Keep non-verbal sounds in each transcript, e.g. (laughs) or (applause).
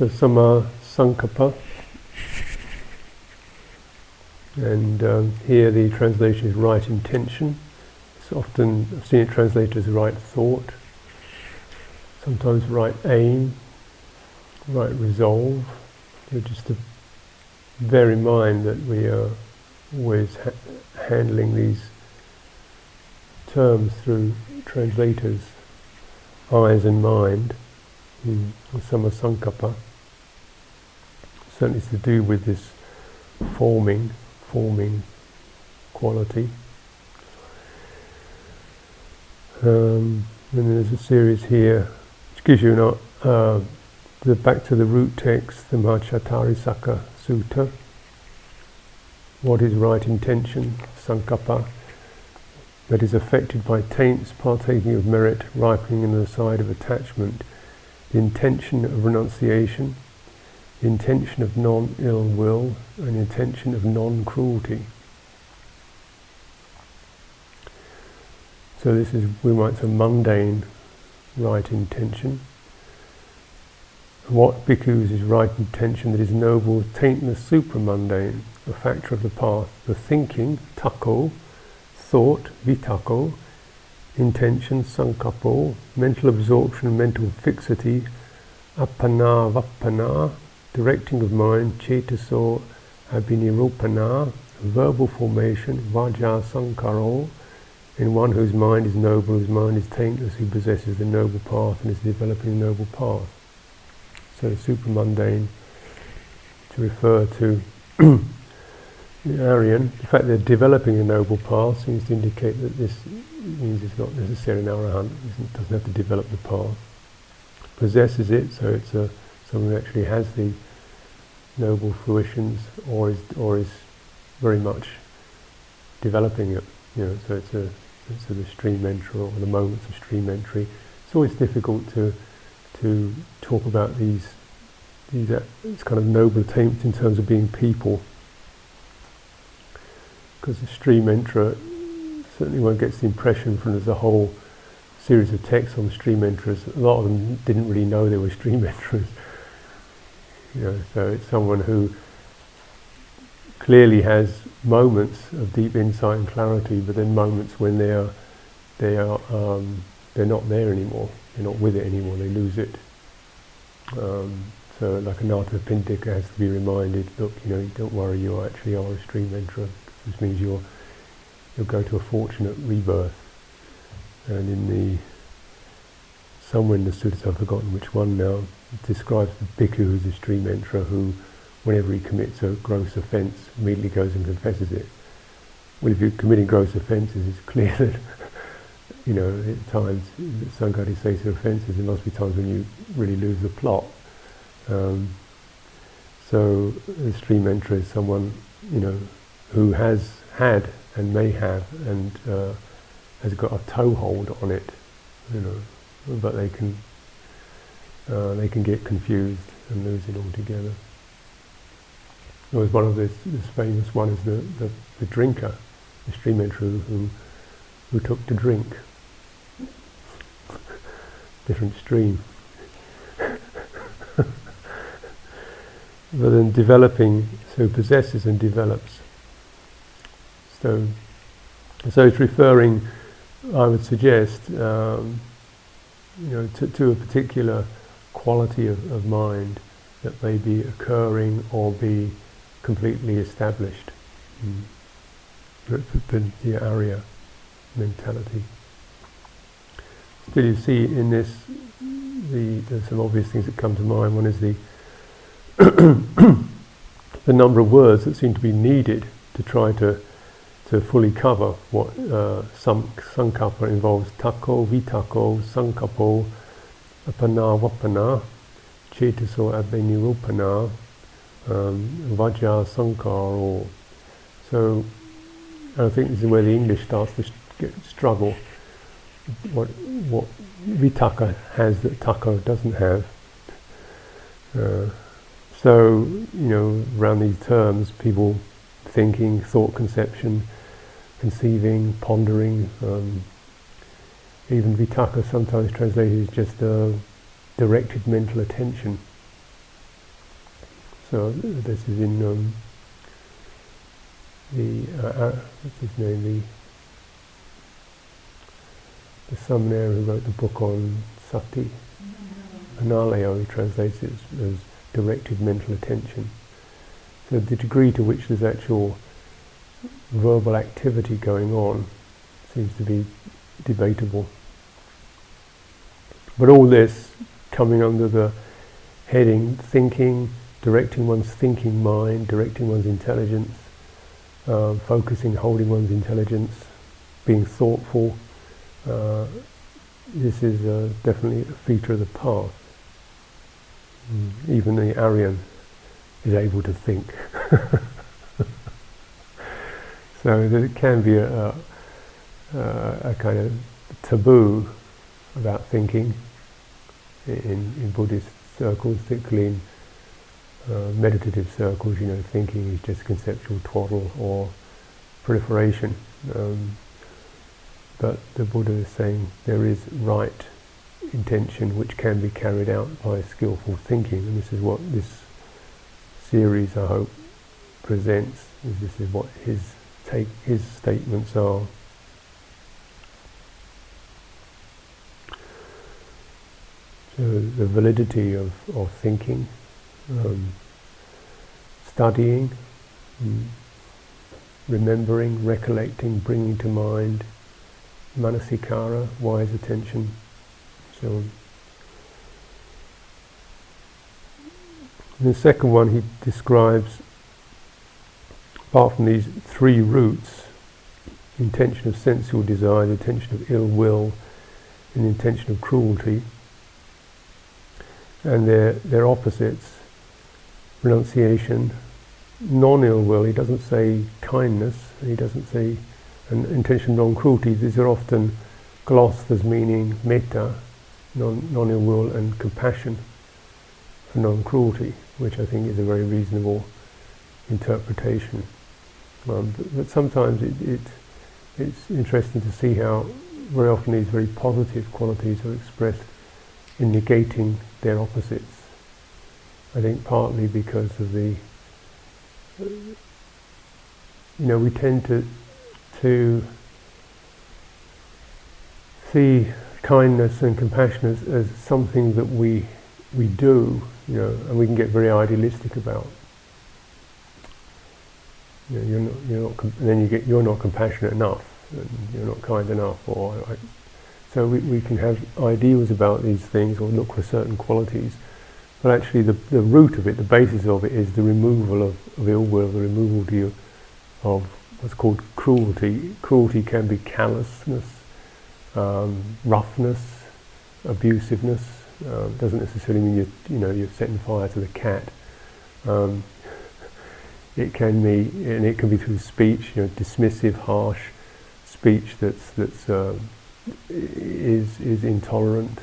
So samma sankappa. And um, here the translation is right intention. It's often, I've seen it translated as right thought, sometimes right aim, right resolve. Just to bear in mind that we are always ha- handling these terms through translators' eyes and mind, mm, samma sankappa. Certainly to do with this forming, forming quality. Um, and there's a series here which gives you an, uh, the back to the root text, the Mahacattarisaka Sutta. What is right intention, sankappa, that is affected by taints, partaking of merit, ripening in the side of attachment, the intention of renunciation, intention of non-ill will, and intention of non-cruelty. So this is, we might say, mundane right intention. What bhikkhus is right intention that is noble, taintless, supramundane, a factor of the path, the thinking, takka, thought, vitakka, intention, sankappo, mental absorption, mental fixity, appana, vappana, directing of mind, chetaso, abhinirupana, verbal formation, vaja sankaro, in one whose mind is noble, whose mind is taintless, who possesses the noble path and is developing the noble path. So supramundane to refer to the (clears throat) Aryan, the fact they're developing a noble path seems to indicate that this means it's not necessarily an arahant, it doesn't have to develop the path. Possesses it, so it's a, someone who actually has the noble fruitions or is, or is very much developing it. You know, so it's a, it's a the stream entry or the moments of stream entry. It's always difficult to to talk about these these uh, it's kind of noble attempts in terms of being people because the stream entry certainly one gets the impression from there's a whole series of texts on stream entras. A lot of them didn't really know they were stream (laughs) entras. You know, so it's someone who clearly has moments of deep insight and clarity, but then moments when they are they are um, they're not there anymore. They're not with it anymore. They lose it. Um, so, like Anathapindika has to be reminded, look, you know, don't worry, you actually are a stream entra which means you'll you'll go to a fortunate rebirth. And in the somewhere in the suttas, I've forgotten which one now, describes the bhikkhu who's a stream enterer who, whenever he commits a gross offence, immediately goes and confesses it. Well, if you're committing gross offences, it's clear (laughs) that, you know, at times, sanghadisesa offences, there must be times when you really lose the plot. Um, so, a stream enterer is someone, you know, who has had and may have and uh, has got a toehold on it, you know, but they can uh, they can get confused and lose it altogether. There was one of this, this famous one is the, the, the drinker, the stream enterer who who took to drink. (laughs) Different stream. (laughs) but then developing, so possesses and develops. So, so it's referring, I would suggest, um, you know, to, to, a particular quality of, of, mind that may be occurring or be completely established. Mm. The, area mentality. Still, you see in this, the, there's some obvious things that come to mind. One is the (coughs) the number of words that seem to be needed to try to to fully cover what uh, sankappa involves takka, vitakka, sankappo, apana, vapana, chetaso abhinirupana, um, vajja sankaro. So I think this is where the English starts to struggle. What what vitakka has that takka doesn't have. Uh, so you know around these terms, people thinking, thought conception, conceiving, pondering. Um, even vitakka sometimes translated as just uh, directed mental attention. So this is in um, the uh, uh, what's his name the the Samanera who wrote the book on sati. Analayo, he translates it as, as directed mental attention. So the degree to which there's actual verbal activity going on seems to be debatable. But all this coming under the heading thinking, directing one's thinking mind, directing one's intelligence, uh, focusing, holding one's intelligence, being thoughtful. Uh, this is uh, definitely a feature of the path. Mm. Even the Aryan is able to think. (laughs) so there can be a, a, a, kind of taboo about thinking in, in Buddhist circles, particularly in uh, meditative circles, you know, thinking is just conceptual twaddle or proliferation. Um, but the Buddha is saying there is right intention which can be carried out by skillful thinking, and this is what this series, I hope, presents. This is what his take, his statements are. The validity of, of thinking, um, studying, mm, remembering, recollecting, bringing to mind, manasikara, wise attention, so on. the second one he describes, apart from these three roots, intention of sensual desire, the intention of ill will, and the intention of cruelty, and their, their opposites, renunciation, non-ill will, he doesn't say kindness, he doesn't say an intention of non-cruelty, these are often glossed as meaning metta, non, non-ill will, and compassion for non-cruelty, which I think is a very reasonable interpretation. Um, but, but, sometimes it, it, it's interesting to see how very often these very positive qualities are expressed in negating their opposites. I think partly because of the, you know, we tend to to see kindness and compassion as, as something that we we do, you know, and we can get very idealistic about. You know, you're not, you're not, then you get you're not compassionate enough, and you're not kind enough, or so we, we can have ideals about these things or look for certain qualities, but actually the, the root of it, the basis of it is the removal of, of ill will, the removal of what's called cruelty. Cruelty can be callousness, um, roughness, abusiveness. Uh, doesn't necessarily mean you you know you're setting fire to the cat. Um, (laughs) it can be, and it can be through speech, you know, dismissive, harsh speech that's that's uh, is is intolerant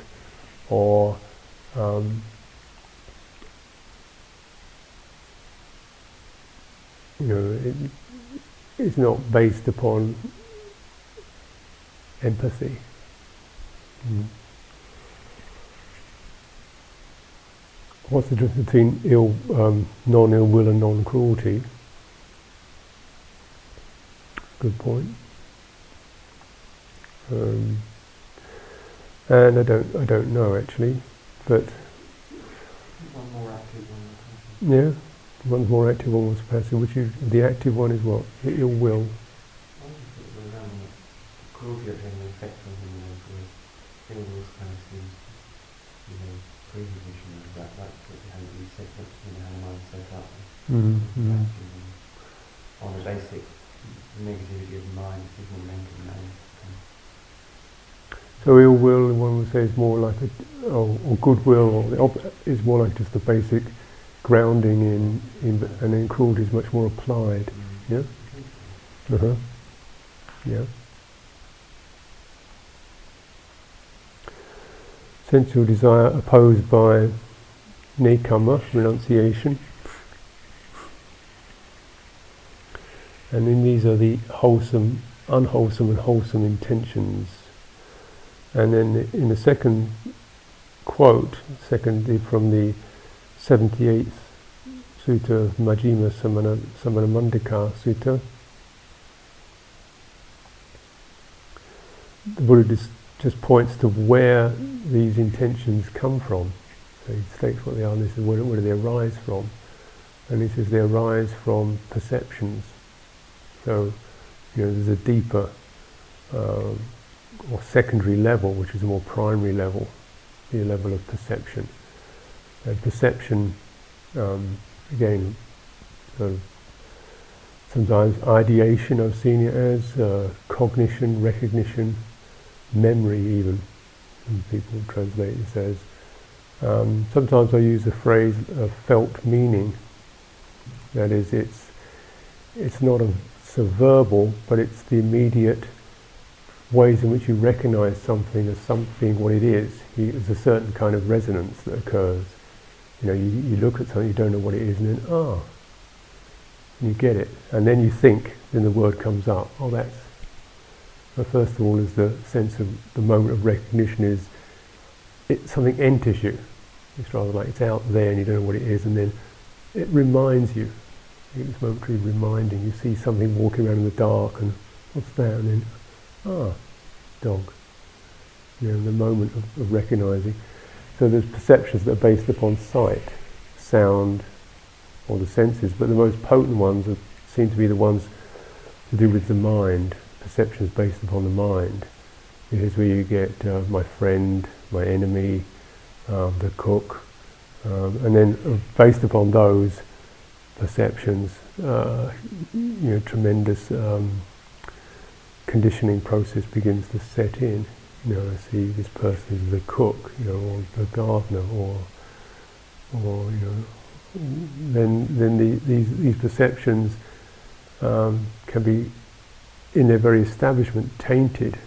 or um, you know it, it's not based upon empathy. Mm. What's the difference between ill, um, non-ill will and non-cruelty? Good point. Um, and I don't, I don't know actually, but one more active one. Yeah, one's more active, one one's passive. Which is the active one is what? The ill will. Cruelty having an effect on him, ill will kind of you know, precondition of that. That's what you have you set up, you know, how the mind's set up. Mm-hmm. On the basic negativity of mind, more mental mind. So ill will, one would say, is more like a, or, or goodwill, or the op- is more like just the basic grounding in, in and then cruelty is much more applied. Yeah. Uh huh. Yeah. Sensual desire opposed by nekkhamma, renunciation. And then these are the wholesome, unwholesome and wholesome intentions and then in the second quote, secondly from the 78th Sutta of Majjhima Samana, Samana Mandika Sutta. The Buddha just, just points to where these intentions come from. So he states what they are, and this is where, where do they arise from. And he says they arise from perceptions. So, you know, there's a deeper um, or secondary level, which is a more primary level, the level of perception. And perception, um, again, sort of sometimes ideation, I've seen it as uh, cognition, recognition, memory, even. And people translate it as. Um, sometimes I use the phrase of felt meaning. That is, it's it's not a so verbal, but it's the immediate ways in which you recognize something as something what it is. You, there's a certain kind of resonance that occurs. You know, you, you look at something, you don't know what it is, and then, ah, you get it. And then you think, then the word comes up. Oh, that's, well, first of all, is the sense of the moment of recognition is it, something enters you. It's rather like it's out there and you don't know what it is, and then it reminds you. It's momentary reminding. You see something walking around in the dark, and what's that? And then ah, dog. You know, the moment of, of recognizing. So there's perceptions that are based upon sight, sound, or the senses, but the most potent ones are, seem to be the ones to do with the mind, perceptions based upon the mind. Here's where you get uh, my friend, my enemy, um, the cook, um, and then uh, based upon those perceptions, uh, you know, tremendous um, conditioning process begins to set in. You know, I see this person is the cook, you know, or the gardener, or, or you know, then then the, these these perceptions um, can be, in their very establishment, tainted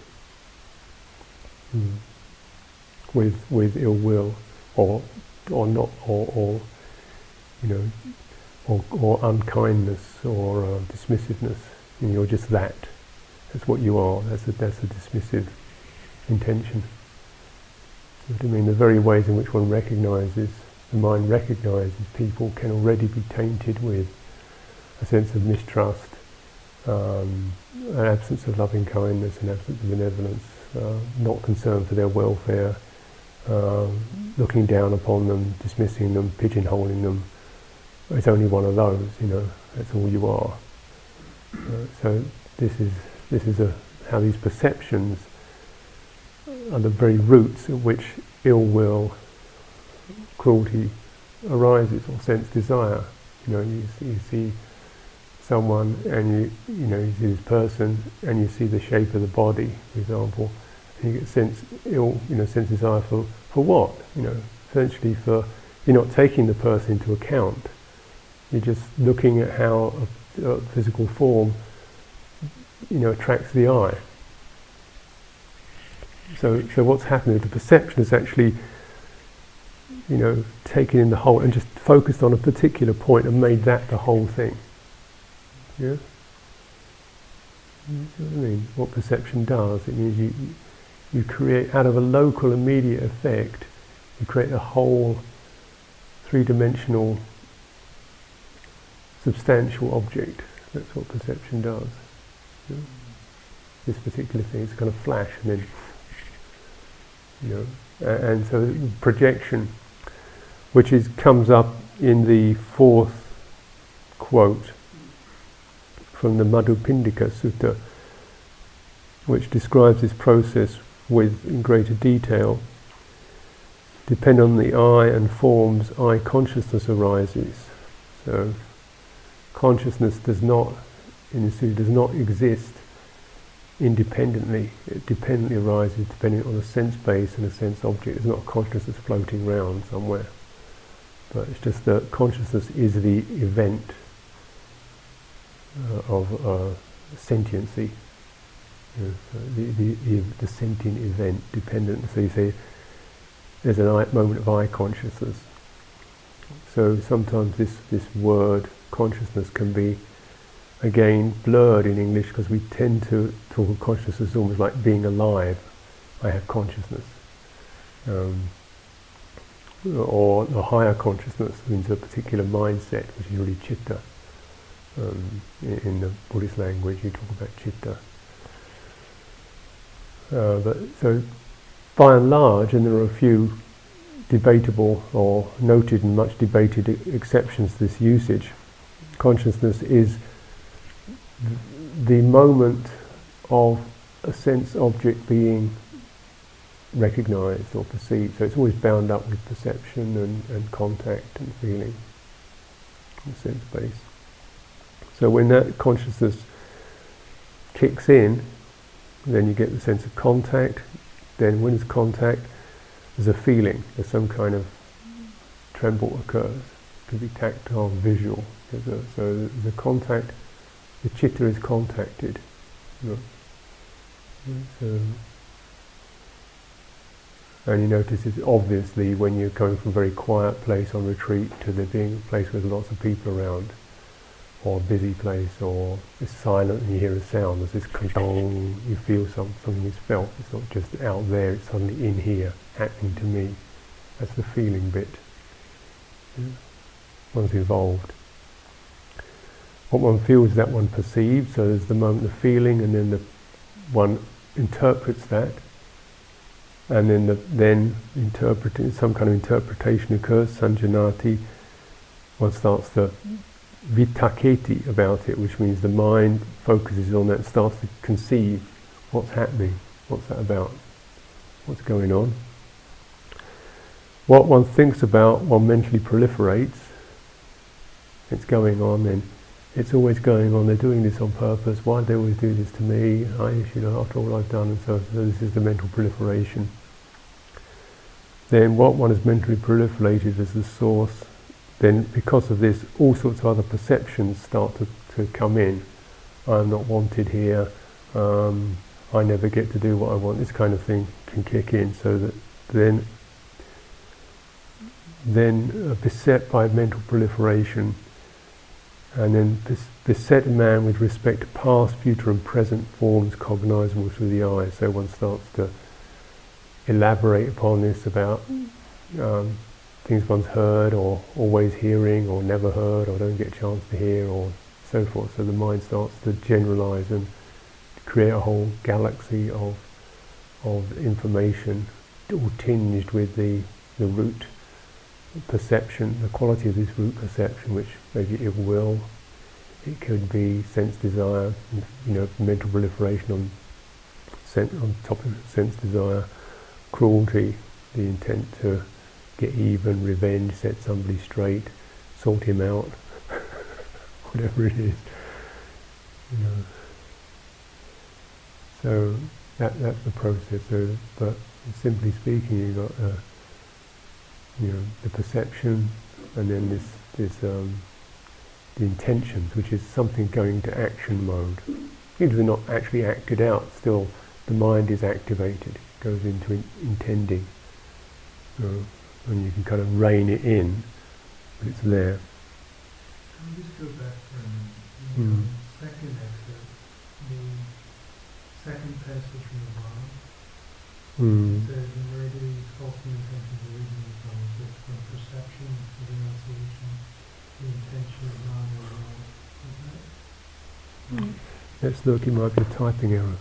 mm, with with ill will, or or not, or, or you know, or, or unkindness, or uh, dismissiveness. And you're just that. That's what you are. That's a, that's a dismissive intention. I mean, the very ways in which one recognizes, the mind recognizes people can already be tainted with a sense of mistrust, um, an absence of loving kindness, an absence of benevolence, uh, not concern for their welfare, uh, looking down upon them, dismissing them, pigeonholing them. It's only one of those, you know, that's all you are. Uh, so this is this is a, how these perceptions are the very roots at which ill will, cruelty arises, or sense desire. You know, you, you see someone and you you know you see this person and you see the shape of the body, for example, and you get sense ill you know sense desire for for what you know essentially for you're not taking the person into account. You're just looking at how a, a physical form you know, attracts the eye. So, so what's happening? The perception is actually, you know, taken in the whole and just focused on a particular point and made that the whole thing. Yeah. You see what I mean? What perception does? It means you you create out of a local immediate effect, you create a whole three-dimensional substantial object. That's what perception does this particular thing. It's kind of flash, and then you know, and so projection, which is comes up in the fourth quote from the Madhupindika Sutta, which describes this process with in greater detail. Depend on the eye and forms, eye consciousness arises. So consciousness does not in the Sutta does not exist independently. It dependently arises depending on a sense base and a sense object. It's not consciousness floating around somewhere. But it's just that consciousness is the event uh, of uh, sentiency. You know, so the, the, the, the, sentient event dependent. So you say there's a moment of eye consciousness. So sometimes this, this word consciousness can be again blurred in English because we tend to talk of consciousness almost like being alive. I have consciousness. Um, or the higher consciousness means a particular mindset, which is really chitta. Um, in, in, the Buddhist language, you talk about chitta. Uh, but so, by and large, and there are a few debatable or noted and much debated exceptions to this usage, consciousness is the moment of a sense object being recognized or perceived. So it's always bound up with perception and, and contact and feeling, in sense base. So when that consciousness kicks in, then you get the sense of contact. Then when there's contact, there's a feeling. There's some kind of tremble occurs. It can be tactile, visual. So the, the, contact, the chitta is contacted. You know. So, and you notice it's obviously when you're coming from a very quiet place on retreat to there being a place with lots of people around, or a busy place, or it's silent and you hear a sound, there's this dong, you feel some, something is felt. It's not just out there, it's suddenly in here, happening to me. That's the feeling bit. Yeah. One's involved. What one feels that one perceives, so there's the moment of feeling and then the one interprets that. And then the, then interpreting some kind of interpretation occurs, sanjanati, one starts to vitakketi about it, which means the mind focuses on that starts to conceive what's happening, what's that about, what's going on. What one thinks about, one mentally proliferates, it's going on then it's always going on. They're doing this on purpose. Why do they always do this to me? I, you know, after all I've done, and so, so this is the mental proliferation. Then, what one has mentally proliferated as the source, then because of this, all sorts of other perceptions start to, to come in. I'm not wanted here. Um, I never get to do what I want. This kind of thing can kick in, so that then, then uh, beset by mental proliferation and then this, beset man with respect to past, future and present forms cognizable through the eye. So one starts to elaborate upon this about um, things one's heard or always hearing or never heard or don't get a chance to hear or so forth. So the mind starts to generalize and create a whole galaxy of of information all tinged with the, the root perception, the quality of this root perception, which maybe it will, it could be sense desire, you know, mental proliferation on, on top of sense desire, cruelty, the intent to get even, revenge, set somebody straight, sort him out, (laughs) whatever it is. You know. So that that's the process. So, but simply speaking, you've got uh, you know the perception, and then this this um, the intentions, which is something going to action mode. Even they're not actually acted out, still the mind is activated, goes into in- intending. and you can kind of rein it in, but it's there. Can we just go back for a minute? Mm. second excerpt, the second passage from the bottom, mm. says, in these false intentions from? Is it from perception, renunciation, the intention of non mm. Let's look, it might be a typing error.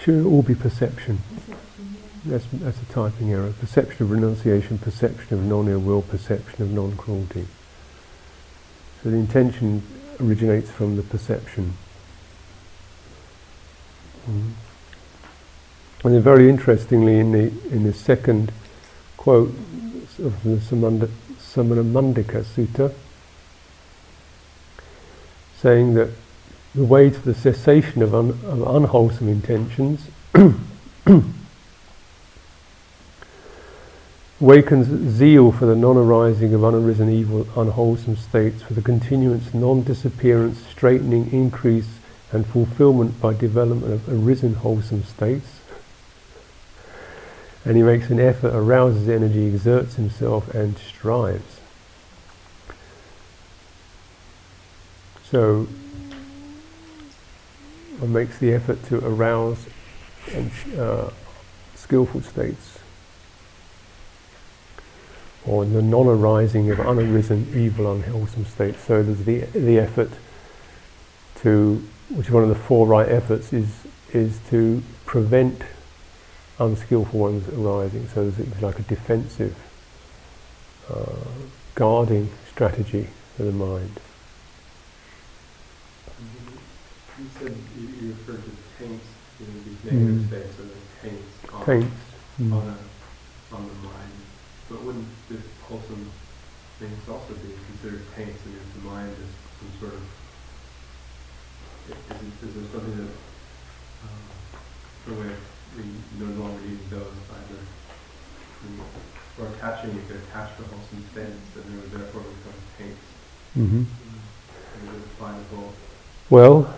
Should it all be perception? perception yeah. That's, that's a typing error. Perception of renunciation, perception of non-ill will, perception of non-cruelty. So the intention originates from the perception. Mm. And then very interestingly in the in the second quote of the Samana Mandika Sutta, saying that the way to the cessation of, un, of unwholesome intentions (clears throat) wakens zeal for the non-arising of unarisen evil, unwholesome states, for the continuance, non-disappearance, straightening, increase, and fulfillment by development of arisen wholesome states. And he makes an effort, arouses energy, exerts himself, and strives. so one makes the effort to arouse and, uh, skillful states, or the non-arising of unarisen, evil, unwholesome states. So there's the the effort to, which is one of the four right efforts, is is to prevent unskillful ones arising. So it's like a defensive, uh, guarding strategy for the mind. You said you, referred to taints, you know, these negative mm. states or the taints on, taints. Mm. on, a, on the mind. But wouldn't this wholesome things also be considered taints? And if the mind is some sort of is, is there something that uh, way we no longer need those either or attaching you could attach to wholesome states and they would therefore become taints. Mm-hmm. Well,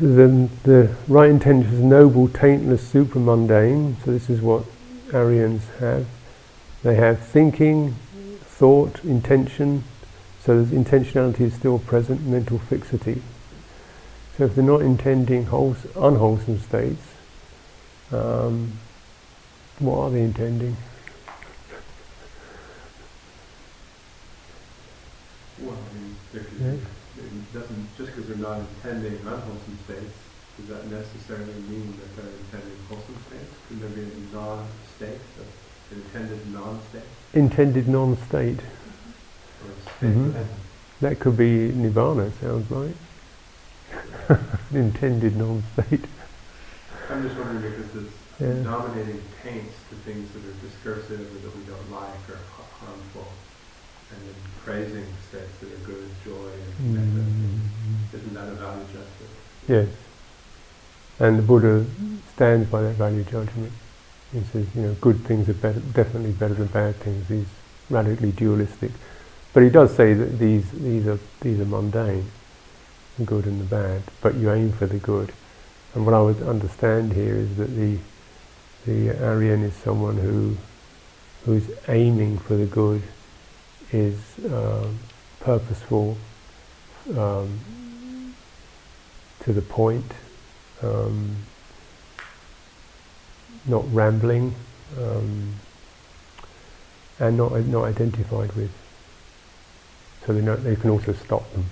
the, the right intention is noble, taintless, supramundane. So this is what Aryans have. They have thinking, thought, intention. So intentionality is still present, mental fixity. So if they're not intending wholes- unwholesome states, um, what are they intending? Well, I mean, yeah. it doesn't just because they're not intending unwholesome states, does that necessarily mean that they're intending wholesome states? Can there be a non-state, an intended non-state? Intended non-state. Mm-hmm. That could be nirvana. Sounds like (laughs) intended non-state. I'm just wondering because it's yeah. dominating taints to things that are discursive or that we don't like or harmful, and then praising states that are good, joy, and mm-hmm. Isn't that a value judgment? Yes. And the Buddha stands by that value judgment. He says, you know, good things are better, definitely better than bad things. He's radically dualistic, but he does say that these these are these are mundane the good and the bad, but you aim for the good. And what I would understand here is that the the Aryan is someone who who's aiming for the good, is uh, purposeful, um, to the point, um, not rambling, um, and not not identified with. So they know they can also stop them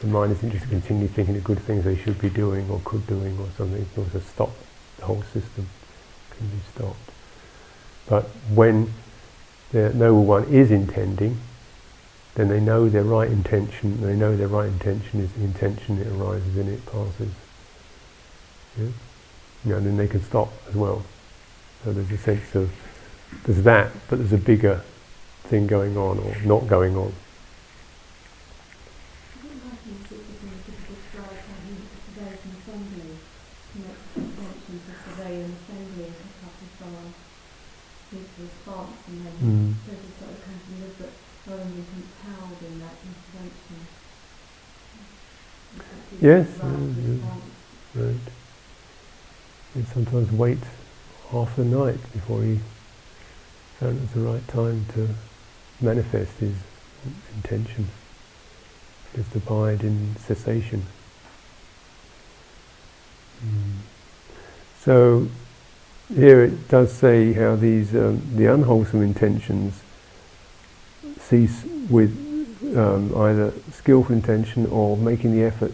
the mind isn't just continually thinking of good things they should be doing or could doing or something. It can also stop the whole system can be stopped. But when the noble one is intending, then they know their right intention. They know their right intention is the intention that arises in it passes. Yeah? You know, and then they can stop as well. So there's a sense of there's that, but there's a bigger thing going on or not going on. Mm. So just sort of come to live but thoroughly compelled in that intervention. Yes, right, right. And sometimes wait half the night before he found it was the right time to manifest his intention. Just abide in cessation. Mm. So here it does say how these um, the unwholesome intentions cease with um, either skillful intention or making the effort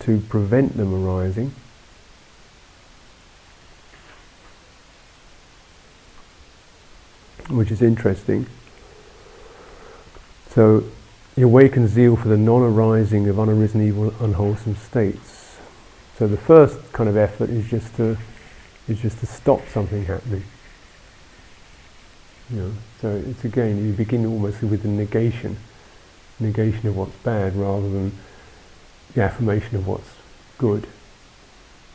to prevent them arising. Which is interesting. So, he awakens zeal for the non-arising of unarisen evil, unwholesome states. So the first kind of effort is just to is just to stop something happening. You know, so it's again you begin almost with the negation, negation of what's bad rather than the affirmation of what's good.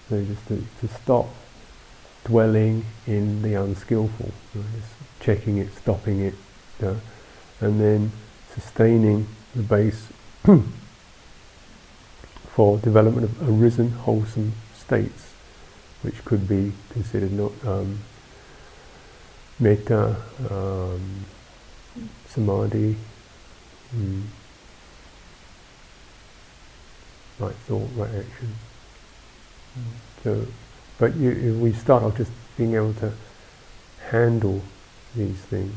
So just to, to stop dwelling in the unskillful, you know, checking it, stopping it, know, and then sustaining the base (clears throat) for development of arisen wholesome states which could be considered not um, metta, um, samadhi, mm, right thought, right action. Mm. So, but you, we start off just being able to handle these things.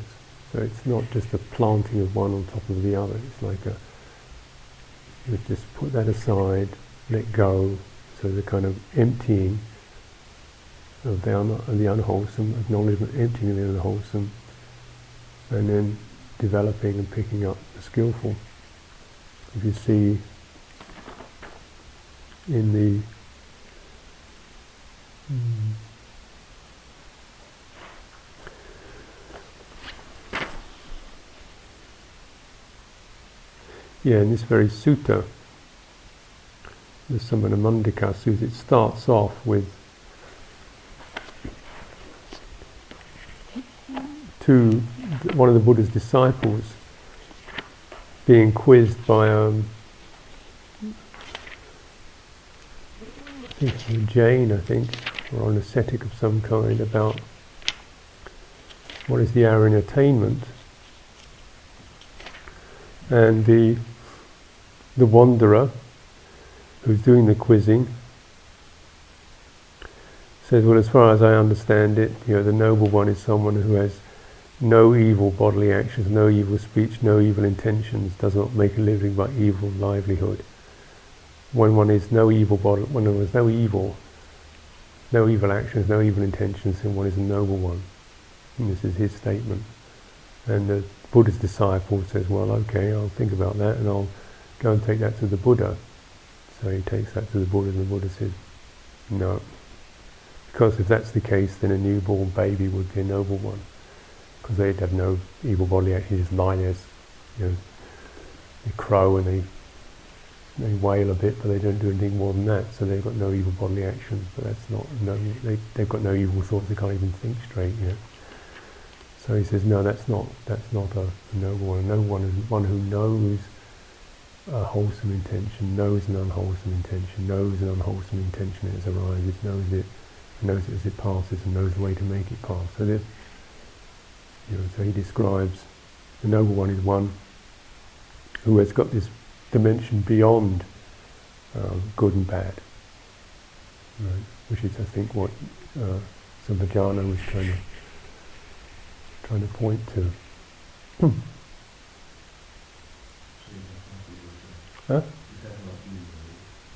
So it's not just a planting of one on top of the other. It's like a you just put that aside, let go. So the kind of emptying of the, un- of the unwholesome, acknowledgement, emptying of the unwholesome, and then developing and picking up the skillful. If you see in the mm, yeah, in this very sutta, the Samana Mandika sutta, it starts off with two, one of the Buddha's disciples being quizzed by um, A Jain, I think, or an ascetic of some kind about what is the hour in attainment. And the the wanderer who's doing the quizzing says, well, as far as I understand it, you know, the noble one is someone who has no evil bodily actions, no evil speech, no evil intentions, does not make a living by evil livelihood. When one is no evil body, when there is no evil, no evil actions, no evil intentions, then one is a noble one. And this is his statement. And the Buddha's disciple says, well, okay, I'll think about that and I'll go and take that to the Buddha. So he takes that to the Buddha and the Buddha says, no. Because if that's the case, then a newborn baby would be a noble one because they'd have no evil bodily actually just lie there, you know, they crow and they they wail a bit, but they don't do anything more than that. So they've got no evil bodily actions, but that's not no. They they've got no evil thoughts. They can't even think straight. You know. So he says, no, that's not that's not a, noble one. A noble one is one who knows a wholesome intention, knows an unwholesome intention, knows an unwholesome intention as it arises, knows it, knows it as it passes, and knows the way to make it pass. So this you know, so he describes the noble one is one who has got this dimension beyond um, good and bad, right? which is, I think, what uh, Sambhajana was trying to trying to point to. huh?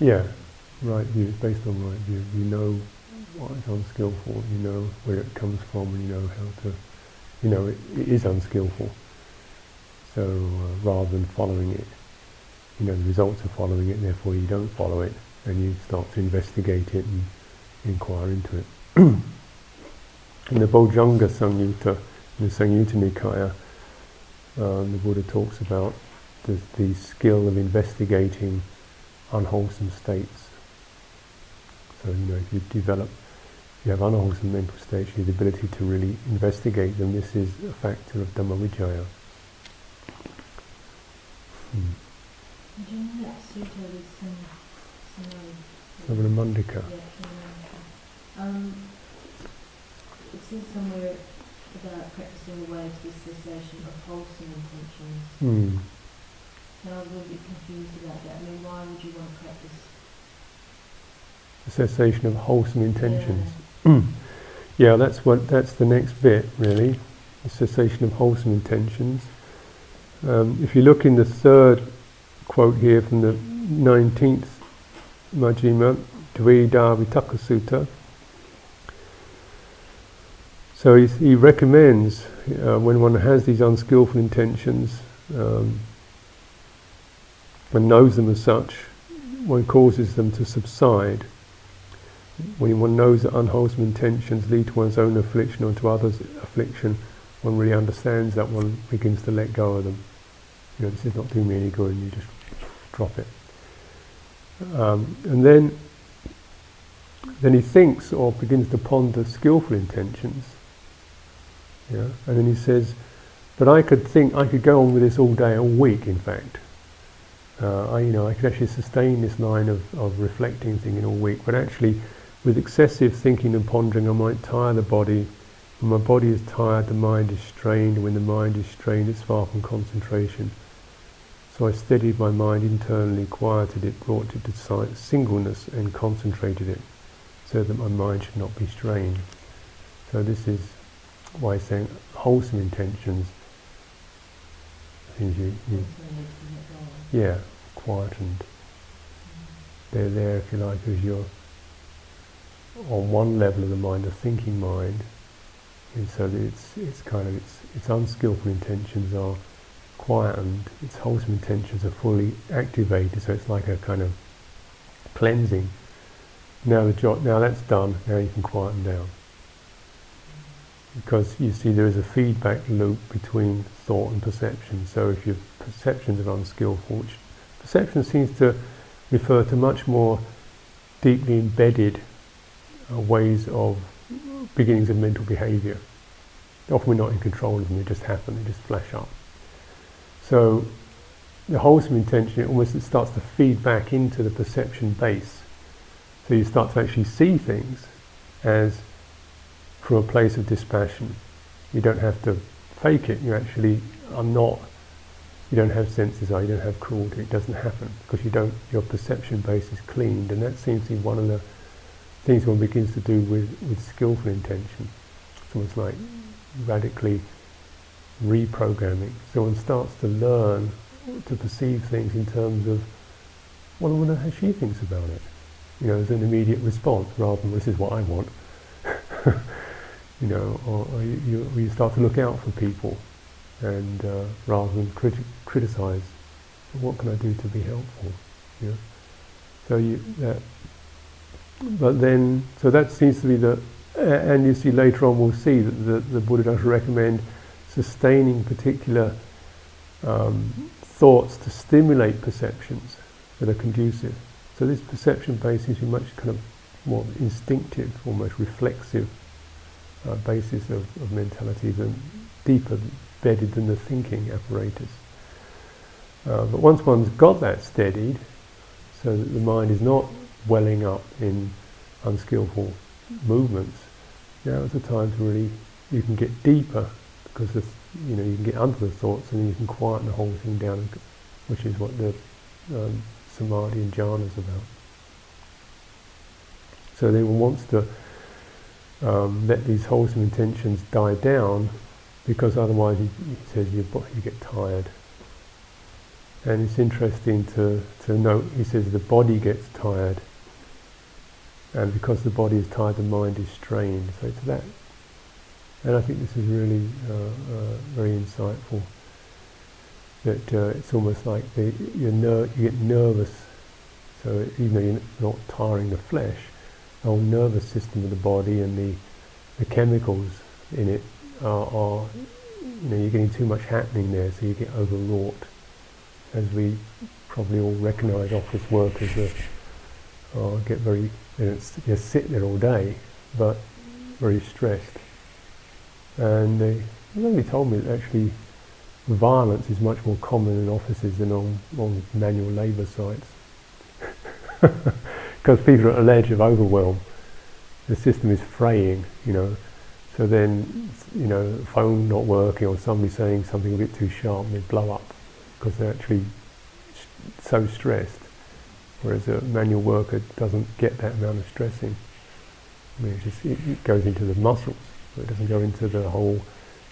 Yeah, right view, based on right view. You know what is unskillful, you know where it comes from, you know how to you know, it, it is unskillful. So uh, rather than following it, you know, the results of following it, therefore you don't follow it, and you start to investigate it and inquire into it. (clears throat) in the Bojjhanga Samyutta, in the Samyutta Nikaya, um, the Buddha talks about the, the skill of investigating unwholesome states. So, you know, if you develop if you have unwholesome mental states, you have the ability to really investigate them. This is a factor of Dhammavicaya. Hmm. Do you know that sutta with some, some Mandika? Yeah, um, it says somewhere about practicing away to the cessation of wholesome intentions. Hmm. And I'm a little bit confused about that. I mean, why would you want to practice? The cessation of wholesome intentions. Yeah. Hmm. (clears throat) yeah, that's what that's the next bit really, the cessation of wholesome intentions. Um, if you look in the third quote here from the 19th Majjhima, Dvedha Vitakka Sutta, so he, he recommends uh, when one has these unskillful intentions um, and knows them as such, one causes them to subside when one knows that unwholesome intentions lead to one's own affliction or to others' affliction, one really understands that one begins to let go of them. You know, this is not doing me any good, and you just drop it. Um, and then, then he thinks or begins to ponder skillful intentions. Yeah, and then he says, "But I could think, I could go on with this all day, all week, in fact." Uh, I, you know, I could actually sustain this line of, of reflecting thing all week, but actually with excessive thinking and pondering, I might tire the body. When my body is tired, the mind is strained. When the mind is strained, it's far from concentration. So I steadied my mind internally, quieted it, brought it to singleness, and concentrated it, so that my mind should not be strained. So this is why saying wholesome intentions. You, you yeah, quietened. They're there, if you like, as you're on one level of the mind, a thinking mind, and so it's it's kind of its its unskillful intentions are quietened, its wholesome intentions are fully activated. So it's like a kind of cleansing. Now the jo- now that's done. Now you can quieten down because you see there is a feedback loop between thought and perception. So if your perceptions are unskillful, which perception seems to refer to much more deeply embedded uh, ways of beginnings of mental behavior. Often we're not in control of them, they just happen, they just flash up. So the wholesome intention, it almost it starts to feed back into the perception base. So you start to actually see things as from a place of dispassion. You don't have to fake it, you actually are not, you don't have senses, you don't have cruelty, it doesn't happen because you don't, your perception base is cleaned and that seems to be one of the things one begins to do with, with skillful intention. It's almost like radically reprogramming. So one starts to learn to perceive things in terms of, well, I wonder how she thinks about it. You know, as an immediate response rather than this is what I want. (laughs) you know, or, or you, you, start to look out for people and uh, rather than criti- criticize, what can I do to be helpful? You know? So you, that but then, so that seems to be the, and you see later on we'll see that the, the Buddha does recommend sustaining particular um, thoughts to stimulate perceptions that are conducive. So this perception base is much kind of more instinctive, almost reflexive uh, basis of, of mentality than deeper bedded than the thinking apparatus. Uh, but once one's got that steadied, so that the mind is not welling up in unskillful movements, now is the time to really, you can get deeper because you know you can get under the thoughts and then you can quieten the whole thing down, which is what the um, samadhi and jhana is about. So then one wants to um, let these wholesome intentions die down because otherwise, he, he says, you, you get tired. And it's interesting to, to note, he says the body gets tired and because the body is tired, the mind is strained. So it's that. And I think this is really uh, uh, very insightful. That uh, it's almost like the, you get nervous. So even though you're not tiring the flesh, the whole nervous system of the body and the, the chemicals in it are, are, you know, you're getting too much happening there, so you get overwrought. As we probably all recognise office workers, get very and just sit there all day, but very stressed. And they really told me that actually violence is much more common in offices than on, on manual labour sites. (laughs) Because people are at a ledge of overwhelm. The system is fraying, you know. So then, you know, phone not working or somebody saying something a bit too sharp and they blow up because they're actually so stressed whereas a manual worker doesn't get that amount of stressing. I mean, it, just, it, it goes into the muscles, it doesn't go into the whole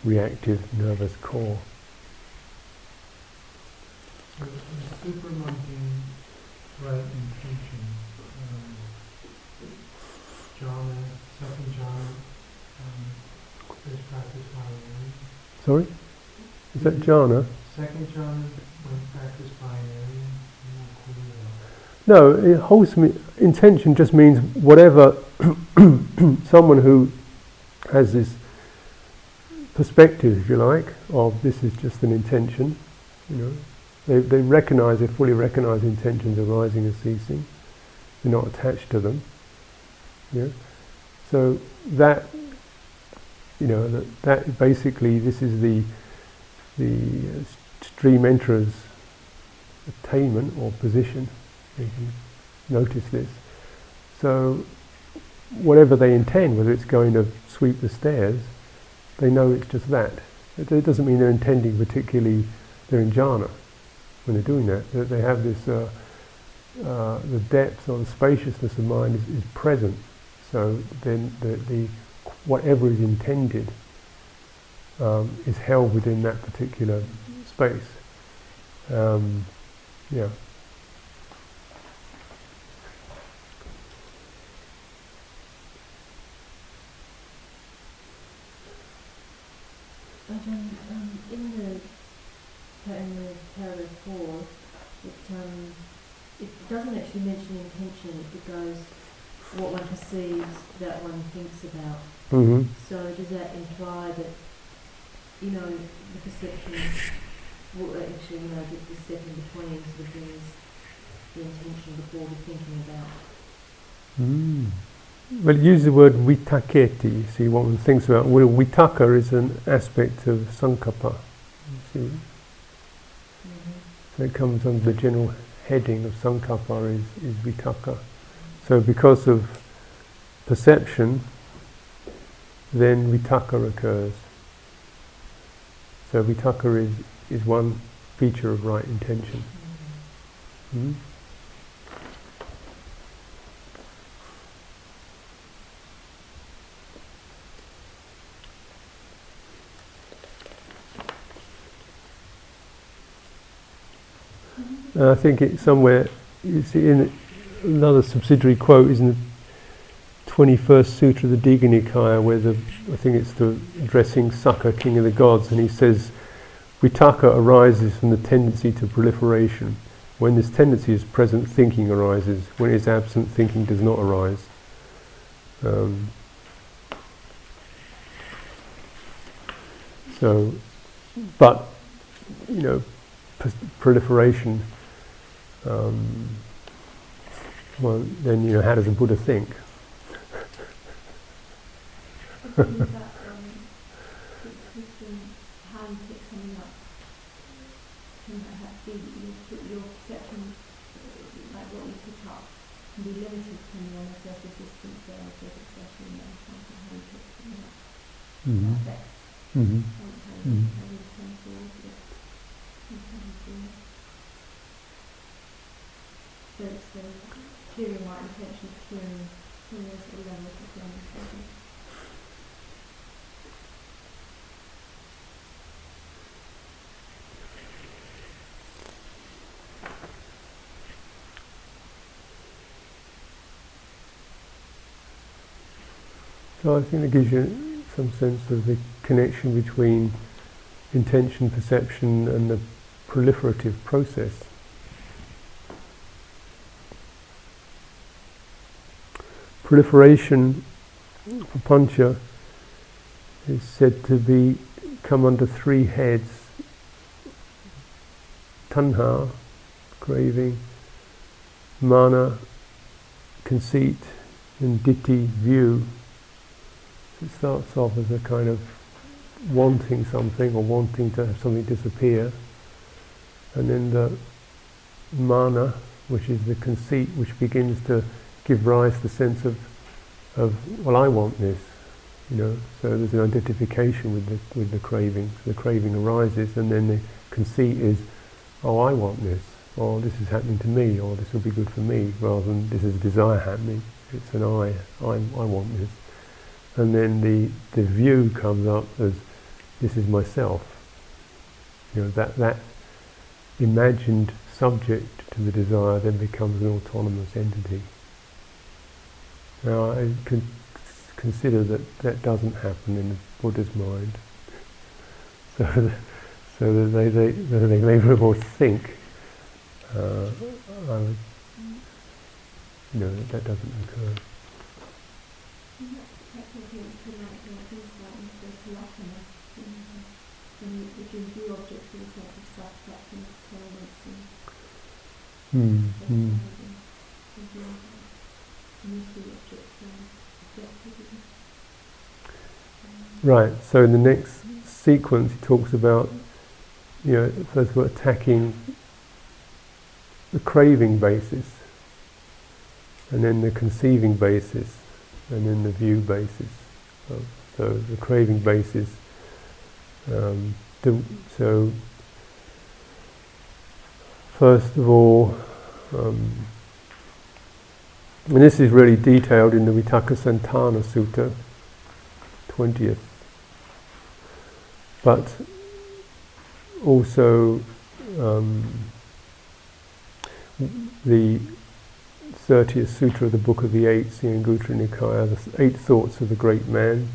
reactive nervous core. So right intention, um, jhana, second jhana, um, is practiced by Sorry? Is that jhana? Second jhana when practiced by. No, it wholesome intention just means whatever (coughs) someone who has this perspective, if you like, of this is just an intention, you know, they, they recognize, they fully recognize intentions arising and ceasing. They're not attached to them. Yeah? So that, you know, that, that basically, this is the, the stream enterer's attainment or position you can notice this. So, whatever they intend, whether it's going to sweep the stairs, they know it's just that. It, it doesn't mean they're intending particularly, they're in jhana. when they're doing that. That they have this, uh, uh, the depth or the spaciousness of mind is, is present. So then the, the whatever is intended um, is held within that particular space. Um, yeah. And then, um, in the in the paragraph four, it um, it doesn't actually mention intention. It goes what one perceives, that one thinks about. Mm-hmm. So does that imply that you know the perception, well, actually you know the, the step in between sort of brings the intention before the thinking about. Mm. Well, use the word vitakketi. See what one thinks about. Well, vitakka is an aspect of sankappa. See, Mm-hmm. so it comes under the general heading of sankappa is, is vitakka. So because of perception, then vitakka occurs. So vitakka is, is one feature of right intention. Hmm? And I think it's somewhere, you see in another subsidiary quote is in the 21st Sutra of the Digha Nikaya where the, I think it's the addressing Sakka, king of the gods, and he says, Vitakka arises from the tendency to proliferation. When this tendency is present, thinking arises. When it is absent, thinking does not arise. Um, so, but, you know, proliferation, um, well, then, you know, how does a Buddha think? that um, Christian hand pick coming up can perhaps be that you put your perception, like what you pick up, can be limited depending on if there's a there, if there's especially there, something hand pick coming up. Mm-hmm. Affects Mm-hmm. sometimes Mhm. how you turn towards it. Sometimes the- So it's the clearing right intention, clearing, clearing those sort of levels of the understanding. So I think it gives you some sense of the connection between intention, perception, and the proliferative process. Proliferation, papancha, is said to be come under three heads: tanha, craving, mana, conceit, and ditthi, view. It starts off as a kind of wanting something or wanting to have something disappear, and then the mana, which is the conceit, which begins to give rise to the sense of, of well, I want this, you know. So there's an identification with the with the craving. The craving arises, and then the conceit is, oh, I want this, or this is happening to me, or this will be good for me, rather than this is a desire happening. It's an I, I, I want this and then the, the view comes up as this is myself. You know, that, that imagined subject to the desire then becomes an autonomous entity. Now I can consider that that doesn't happen in the Buddha's mind. (laughs) So, so that they, they, they may think, uh, I would, you know, that, that doesn't occur. And that's technically it's kind of like the insight into the philosopher, when you, if you view objects in sense of self-acceptance, tolerance, and Mm, mm. and view that, and you see objects objectively. Right, so in the next sequence he talks about, you know, first of all attacking the craving basis, and then the conceiving basis, and then the view basis. So, so the craving basis, um, the, so first of all, um, and this is really detailed in the Vitakka Santhana Sutta, 20th. But also um, the 30th Sutra of the Book of the Eight, the Anguttara Nikaya, the Eight Thoughts of the Great Man.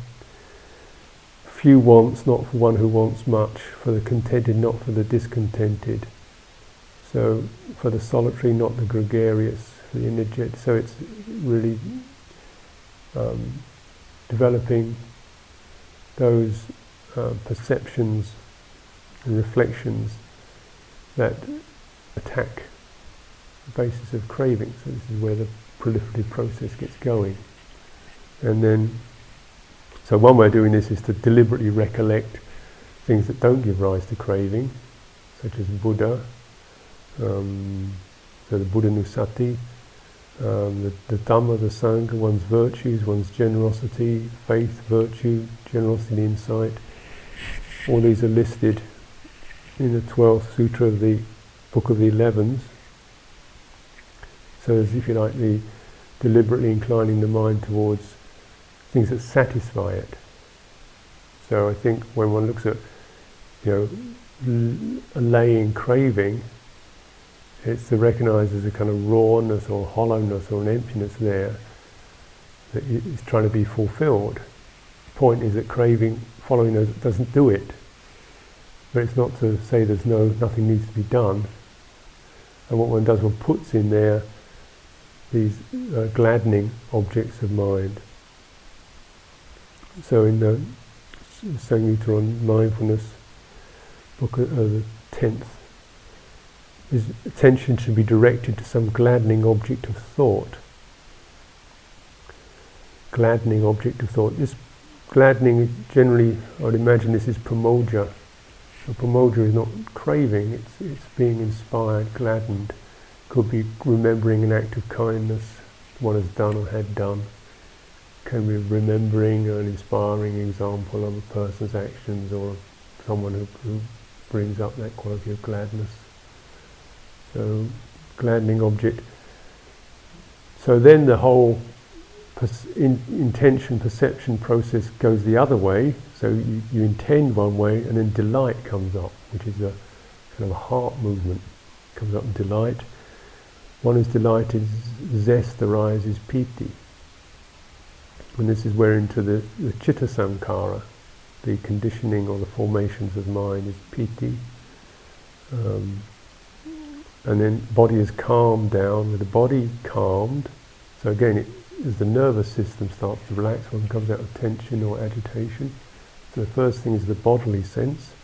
Few wants, not for one who wants much, for the contented, not for the discontented. So, for the solitary, not the gregarious, for the energetic. So, it's really um, developing those uh, perceptions and reflections that attack the basis of craving. So this is where the proliferative process gets going. And then, so one way of doing this is to deliberately recollect things that don't give rise to craving, such as Buddha, um, so the Buddhanussati, um, the, the Dhamma, the Sangha, one's virtues, one's generosity, faith, virtue, generosity, and insight. All these are listed in the 12th Sutra of the Book of the Elevens. So as if you like, the deliberately inclining the mind towards things that satisfy it. So I think when one looks at, you know, allaying craving, it's to recognise there's a kind of rawness or hollowness or an emptiness there that is trying to be fulfilled. The point is that craving, following those, doesn't do it. But it's not to say there's no nothing needs to be done. And what one does, one puts in there these uh, gladdening objects of mind. So in the Samyutta on mindfulness, book uh, the tenth his attention should be directed to some gladdening object of thought. Gladdening object of thought. This gladdening, generally, I would imagine this is pramodya. So pramodya is not craving, it's, it's being inspired, gladdened. Could be remembering an act of kindness one has done or had done. Can be remembering an inspiring example of a person's actions or someone who, who brings up that quality of gladness. So, gladdening object. So then the whole in, intention perception process goes the other way. So you, you intend one way, and then delight comes up, which is a kind of a heart movement. Comes up in delight. One is delighted, zest arises, piti. And this is where into the, the chitta samkara, the conditioning or the formations of mind is piti. Um, and then body is calmed down. With the body calmed so again it, as the nervous system starts to relax one comes out of tension or agitation. So the first thing is the bodily sense.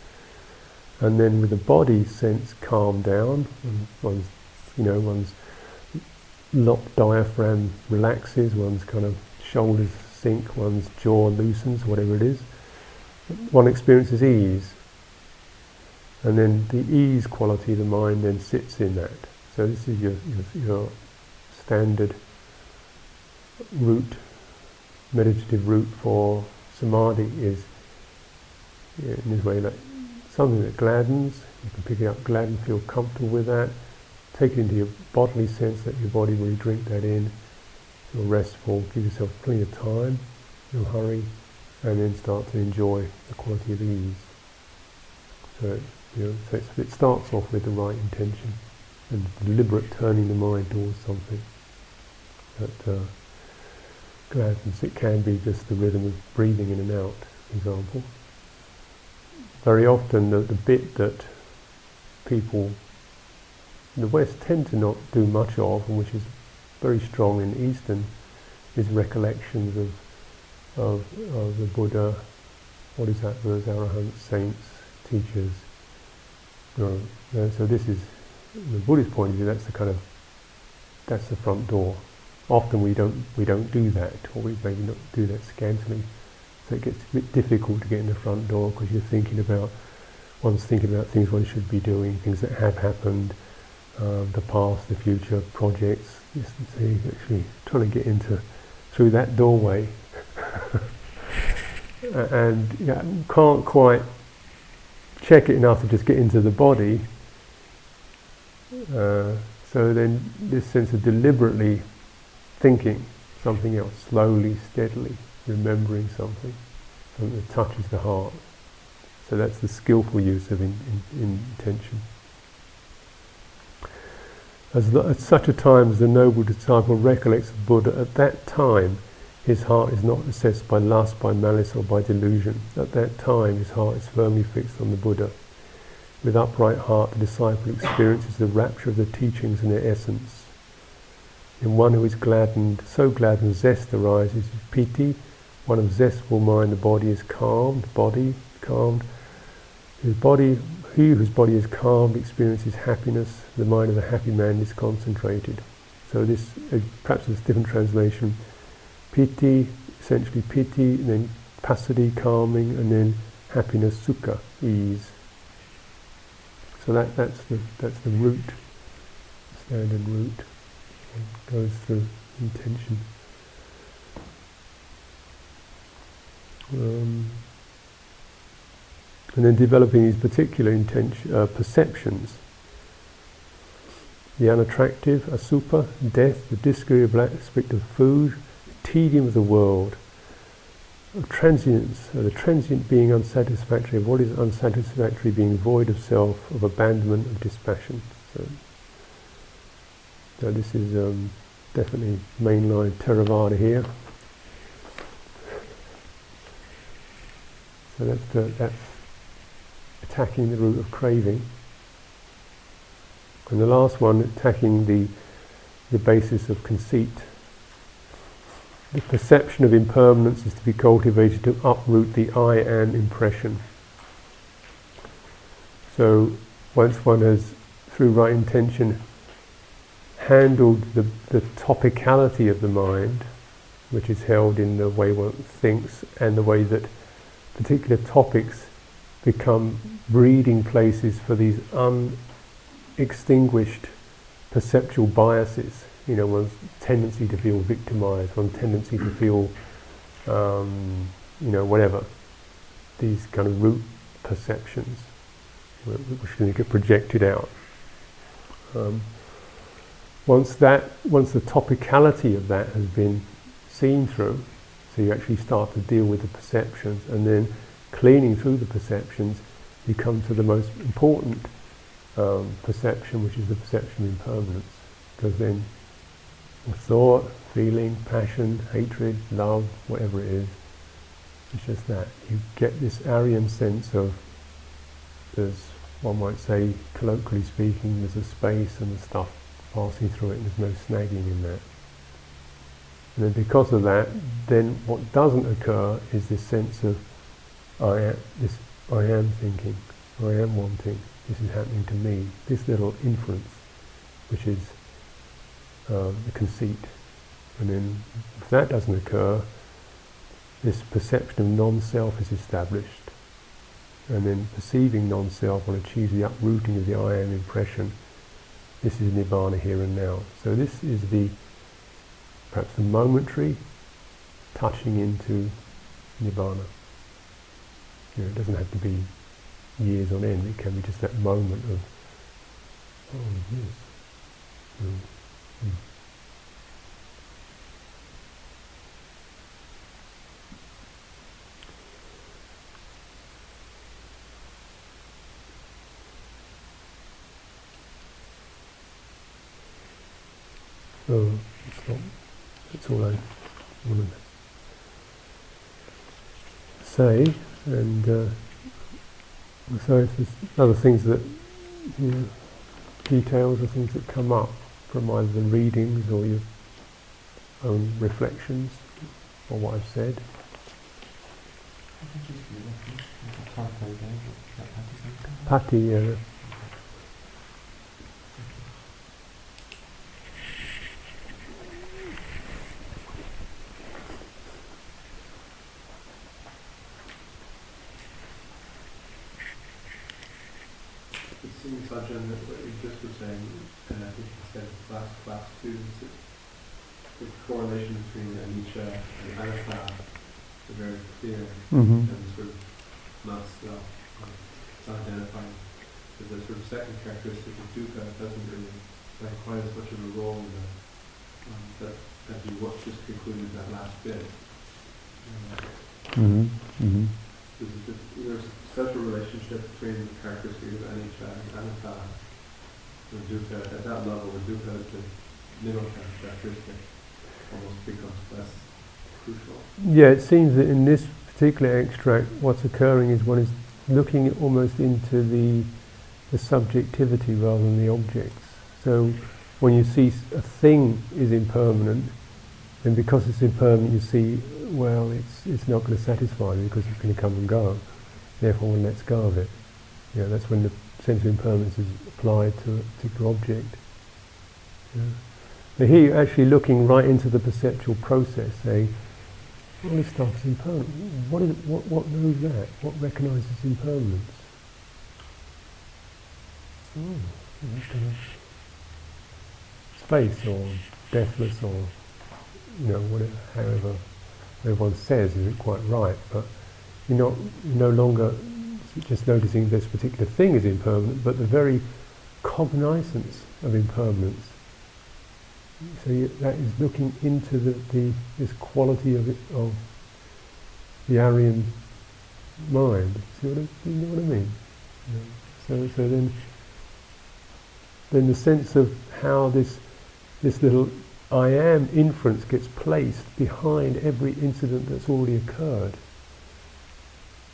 And then with the body sense calmed down one's you know one's locked diaphragm relaxes one's kind of shoulders sink one's jaw loosens whatever it is one experiences ease. And then the ease quality of the mind then sits in that. So this is your, your, your standard route, meditative route for samadhi is yeah, in this way like something that gladdens, you can pick it up, gladden, feel comfortable with that, take it into your bodily sense, let your body really drink that in, feel restful, give yourself plenty of time, no hurry, and then start to enjoy the quality of ease. So you know, so it starts off with the right intention and deliberate turning the mind towards something that uh, gladdens. It can be just the rhythm of breathing in and out, for example. Very often the, the bit that people in the West tend to not do much of, and which is very strong in Eastern, is recollections of of, of the Buddha, what is that, those arahants, saints, teachers, so this is, the Buddhist point of view, that's the kind of, that's the front door. Often we don't, we don't do that, or we maybe not do that scantily. So it gets a bit difficult to get in the front door because you're thinking about, one's thinking about things one should be doing, things that have happened, um, the past, the future, projects. You actually trying to get into, through that doorway. (laughs) and can't quite check it enough to just get into the body, Uh, so then this sense of deliberately thinking something else, slowly, steadily, remembering something, something that touches the heart. So that's the skillful use of in, in, intention. As at such a time as the noble disciple recollects the Buddha, at that time his heart is not assessed by lust, by malice, or by delusion. At that time his heart is firmly fixed on the Buddha. With upright heart, the disciple experiences the rapture of the teachings and their essence. In one who is gladdened, so gladdened, zest arises. Piti, one of zestful mind, the body is calmed, body calmed. His body, he whose body is calmed experiences happiness. The mind of a happy man is concentrated. So this, uh, perhaps it's a different translation. Piti, essentially piti, and then passaddhi, calming, and then happiness, sukha, ease. So that, that's the that's the root, standard root. Goes through intention. Um, and then developing these particular intention, uh, perceptions. The unattractive, asubha, death, the disagreeable aspect of food, the tedium of the world, of transience, uh, the transient being unsatisfactory, of what is unsatisfactory being void of self, of abandonment, of dispassion. So, so this is um, definitely mainline Theravada here. So that's, the, that's attacking the root of craving. And the last one, attacking the, the basis of conceit the perception of impermanence is to be cultivated to uproot the I am impression. So once one has, through right intention, handled the, the topicality of the mind, which is held in the way one thinks and the way that particular topics become breeding places for these unextinguished perceptual biases you know, one's tendency to feel victimized, one's tendency to feel, um, you know, whatever. These kind of root perceptions, which can get projected out. Um, once that, once the topicality of that has been seen through, so you actually start to deal with the perceptions, and then cleaning through the perceptions, you come to the most important um, perception, which is the perception of impermanence, because then thought, feeling, passion, hatred, love, whatever it is. It's just that. You get this Aryan sense of there's, one might say, colloquially speaking, there's a space and the stuff passing through it and there's no snagging in that. And then because of that, then what doesn't occur is this sense of I am, this I am thinking, I am wanting, this is happening to me, this little inference, which is uh, the conceit. And then if that doesn't occur, this perception of non-self is established. And then perceiving non-self will achieve the uprooting of the I am impression. This is Nibbana here and now. So this is the perhaps the momentary touching into Nibbana. You know, it doesn't have to be years on end, it can be just that moment of, oh yes. Mm. So that's all I want to say. And uh, so if there's other things that, you know, details or things that come up, from either the readings or your own reflections or what I've said. Pati, yeah. Mm-hmm. and Alpha is very clear and sort of not self, it's identifying But the sort of second characteristic of dukkha doesn't really play quite as much of a role in the, um, that, as you what just concluded that last bit. Mm-hmm. Mm-hmm. There's, a, there's a relationship between the characteristics of anicca and anatta and dukkha. At that level, the dukkha is the middle characteristic almost becomes less crucial. Yeah, it seems that in this particular extract, what's occurring is one is looking almost into the the subjectivity rather than the objects. So when you see a thing is impermanent, then because it's impermanent, you see, well, it's it's not going to satisfy me because it's going to come and go. Therefore, one lets go of it. Yeah, that's when the sense of impermanence is applied to a particular object. Yeah. So here you're actually looking right into the perceptual process, saying, all this stuff is impermanent. What, is, what, what knows that? What recognises impermanence? Space or deathless or, you know, whatever, however everyone says, is it quite right? But you're not you're no longer just noticing this particular thing is impermanent, but the very cognizance of impermanence so you, that is looking into the, the this quality of it, of the Aryan mind. See what I, you know what I mean? So so then then the sense of how this this little I am inference gets placed behind every incident that's already occurred.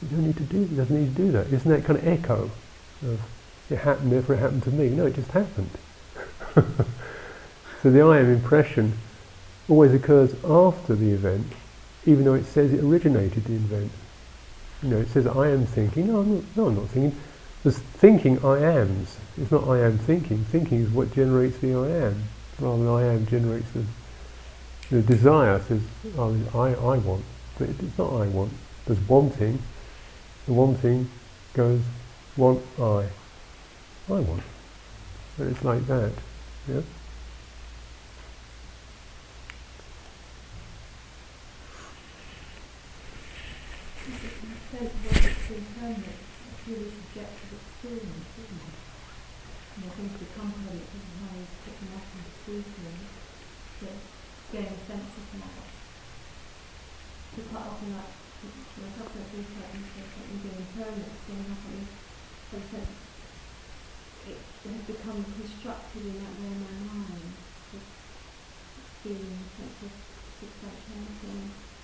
You don't need to do that. doesn't need to do that. Isn't that kind of echo of it happened, therefore it happened to me? No, it just happened. (laughs) So the I am impression always occurs after the event, even though it says it originated the event. You know, it says I am thinking. No, I'm not, no, I'm not thinking. There's thinking I ams. It's not I am thinking. Thinking is what generates the I am, rather than I am generates the, the desire. Says I, I want, but it's not I want. There's wanting. The wanting goes want I. I want. But it's like that. Yeah. sense of it's impermanent, it's really subjective experience, isn't it? And I think become permanent because of how you put them up and see things, to gain a sense of that. So quite often like, when I talk about things like this, like something being impermanent, then I have a sense it has become my mind, this feeling,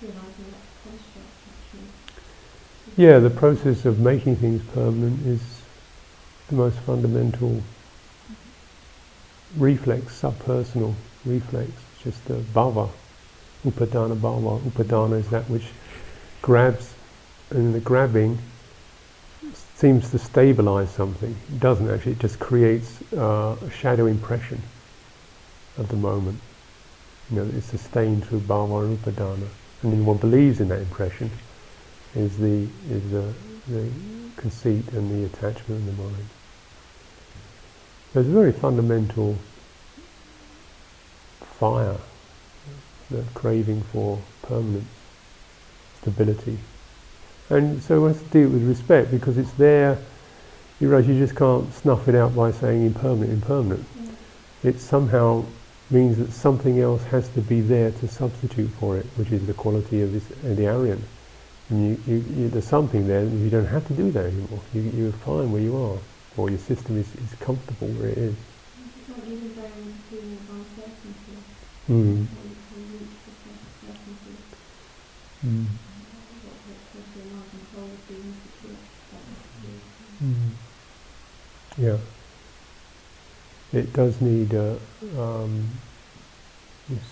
realising that's construct actually. Yeah, the process of making things permanent is the most fundamental reflex, subpersonal reflex. Just the bhava, upadana bhava. Upadana is that which grabs, and the grabbing seems to stabilize something. It doesn't actually, it just creates uh, a shadow impression of the moment. You know, it's sustained through bhava upadana. And then one believes in that impression is the is the, the conceit and the attachment in the mind. There's a very fundamental fire, the craving for permanence, stability. And so we have to do it with respect because it's there, you realise you just can't snuff it out by saying impermanent, impermanent. It somehow means that something else has to be there to substitute for it, which is the quality of this, uh, the Aryan. You, you, you, there's something there, you don't have to do that anymore. You, you're fine where you are, or your system is, is comfortable where it is. Mm. Mm. Mm. Yeah. It does need a, um,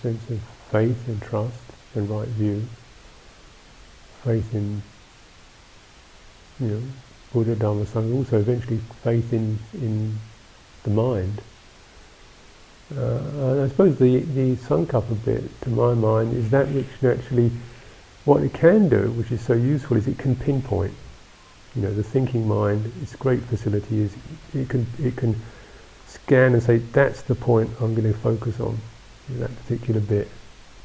sense of faith and trust and right view faith in you know Buddha, Dharma, Sangha, also eventually faith in in the mind. Uh, I suppose the the Sankappa bit, to my mind, is that which actually what it can do, which is so useful, is it can pinpoint. You know, the thinking mind, its great facility is it can it can scan and say that's the point I'm going to focus on, that particular bit,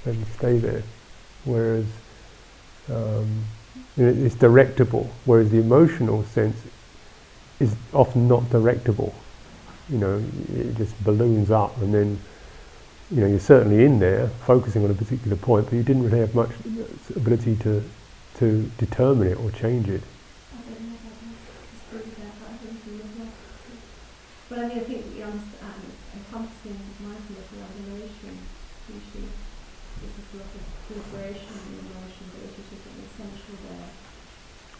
and stay there. Whereas um, it's directable, whereas the emotional sense is often not directable. You know, it just balloons up, and then you know you're certainly in there, focusing on a particular point, but you didn't really have much ability to to determine it or change it. But I think um, encompassing mindfulness around emotion, usually this is a lot of deliberation in emotion, but it's just something essential there.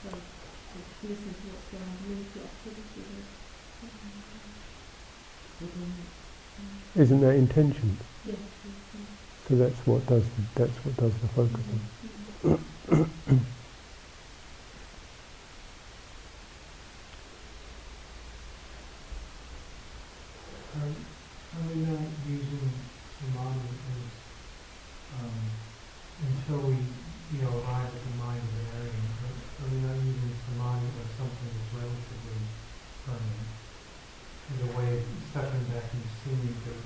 So, to listen to what's going on beneath the activity. Isn't that intention? Yes. So that's what does that's what does the focusing. Are, are we not using samadhi as, um, until we, you know, arrive at the mind of an area, are, are we not using samadhi as something that's relatively permanent? As a way of stepping back and seeing the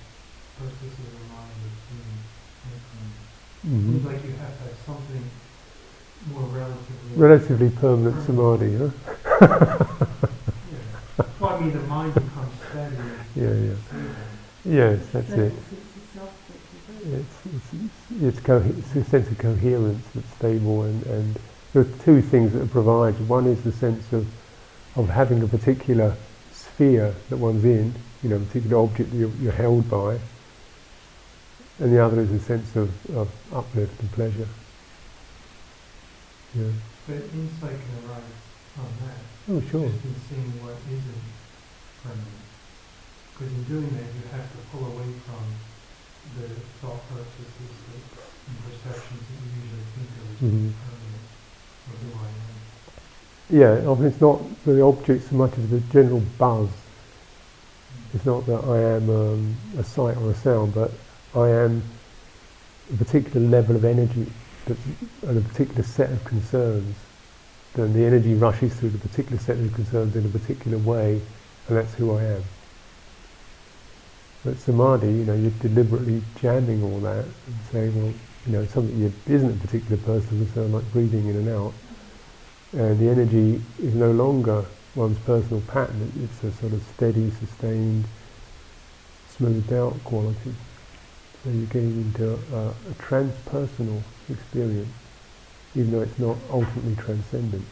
processes of the mind as being impermanent? Mm-hmm. Seems like you have to have something more relatively. Relatively permanent samadhi, huh? (laughs) Yeah. Well, I mean, the mind becomes steady. and Yeah, yeah. Yes, that's it. it's itself that is- It's it's it's, it's, co- it's a sense of coherence that's stable, and, and there are two things that it provides. One is the sense of of having a particular sphere that one's in, you know, a particular object that you're, you're held by, and the other is a sense of, of uplift and pleasure. Yeah. But insight can arise from that. Oh, sure. Just in seeing what isn't permanent. Because in doing that, you have to pull away from the thought processes that, and perceptions that you usually think of as Mhm. permanent, or who I am. Yeah, often it's not the object so much as the general buzz. It's not that I am um, a sight or a sound, but I am a particular level of energy that's, and a particular set of concerns. Then the energy rushes through the particular set of concerns in a particular way, and that's who I am. But samadhi, you know, you're deliberately jamming all that and saying, well, you know, something that isn't a particular person concern, like breathing in and out, and the energy is no longer one's personal pattern, it's a sort of steady, sustained, smoothed out quality. So you're getting into a, a transpersonal experience, even though it's not ultimately transcendent.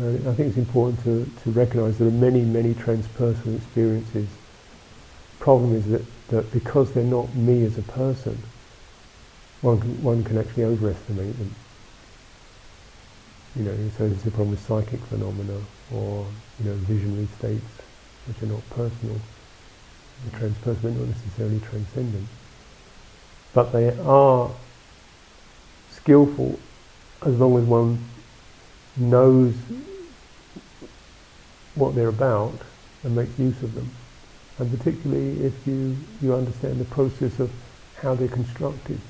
Uh, I think it's important to, to recognize there are many, many transpersonal experiences. Problem is that, that because they're not me as a person, one can, one can actually overestimate them. You know, so this is a problem with psychic phenomena or, you know, visionary states which are not personal. The transpersonal, not necessarily transcendent. But they are skillful as long as one knows what they're about and makes use of them. And particularly if you, you understand the process of how they're constructed.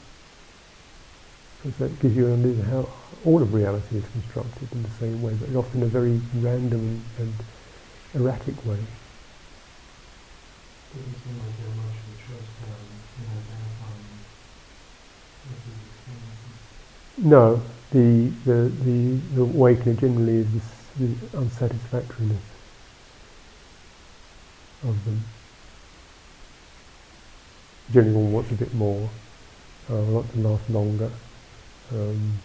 Because that gives you an idea of how all of reality is constructed in the same way, but often in a very random and erratic way. Doesn't seem like they're much of a choice in identifying with these experiences. No, the, the, the, the awakening generally is this, the unsatisfactoriness of them. Generally one wants a bit more, uh, want to last longer. Um,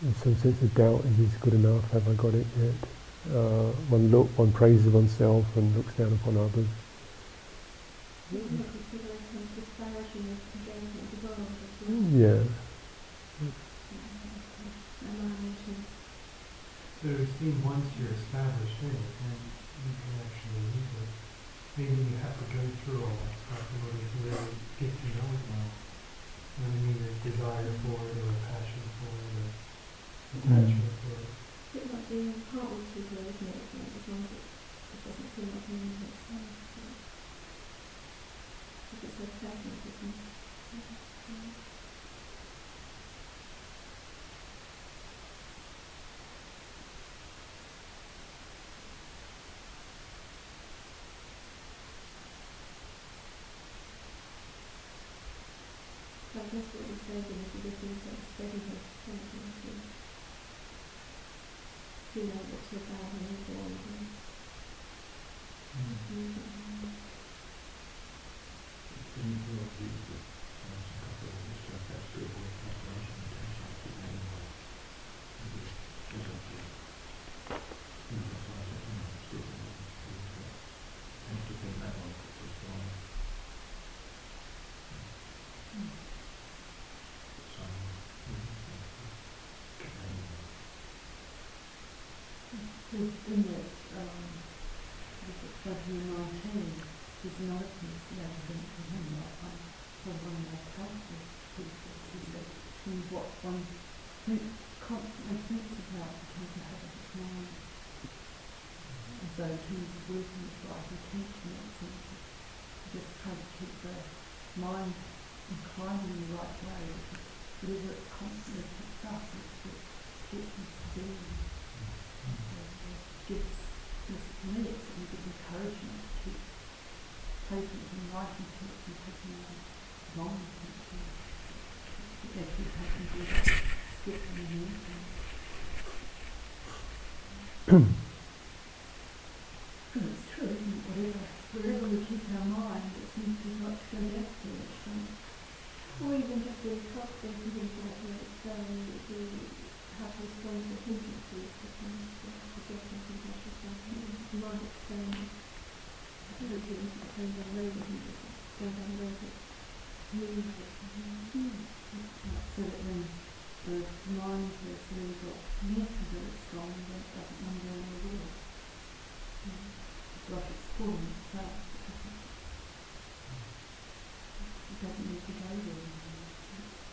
there's some sense of doubt, is this good enough, have I got it yet? Uh, one look, one praises oneself and looks down upon others. Yeah. So it would seem once you're established in it, then you can actually use it. Maybe you have to go through all that stuff in order to really get to know it well. You know what I mean? A desire for it, or a passion for it, or attachment for it. It's a like being part with people, isn't it? You as long as it, it doesn't feel like an intimate self. If it's so pleasant, isn't it? Mm. So I guess what you're saying is you're looking for steadiness, don't you? being able to abandon and avoid and use it. In in this, um, expression nineteen, there's another piece that think him, that for one of helpful pieces, is that from what one think, constantly thinks about becomes a habit of mind. And so in wisdom, it's like it seems to just try to keep the mind inclined in the right way, because whatever it constantly picks up, it keeps us doing. So it gives, for me, it's a encouragement to it and writing to it and taking it long and to do that, skip and move and Because it's true, isn't it? Whatever, wherever we keep our mind, it seems to like to go back to it. So, Or even just the process and things like that, so the, how to respond to hindrances, the kind of the suggestions and things like that. You might explain, hopefully, going down the road with hindrances, going down the road with moves it. So that when the mind has really got connected very strong, then it doesn't run down. It's like itself. It doesn't, it doesn't need to go there anymore.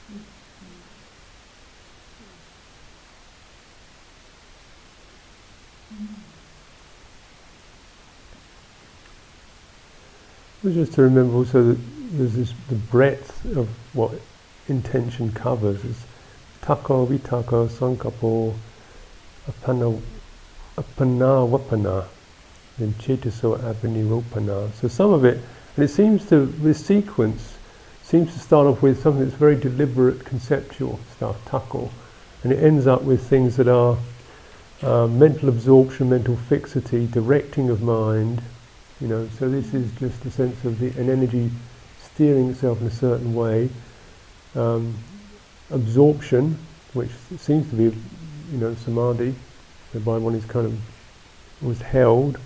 It's, um, mm. Well, just to remember also that there's this the breadth of what intention covers is takko vitakko sankappo apana apanavapana then chetaso abhiniropana. So some of it, and it seems to this sequence seems to start off with something that's very deliberate, conceptual stuff, tako, and it ends up with things that are uh, mental absorption, mental fixity, directing of mind, you know, so this is just a sense of the, an energy steering itself in a certain way. Um, absorption, which seems to be, you know, samadhi, whereby one is kind of was held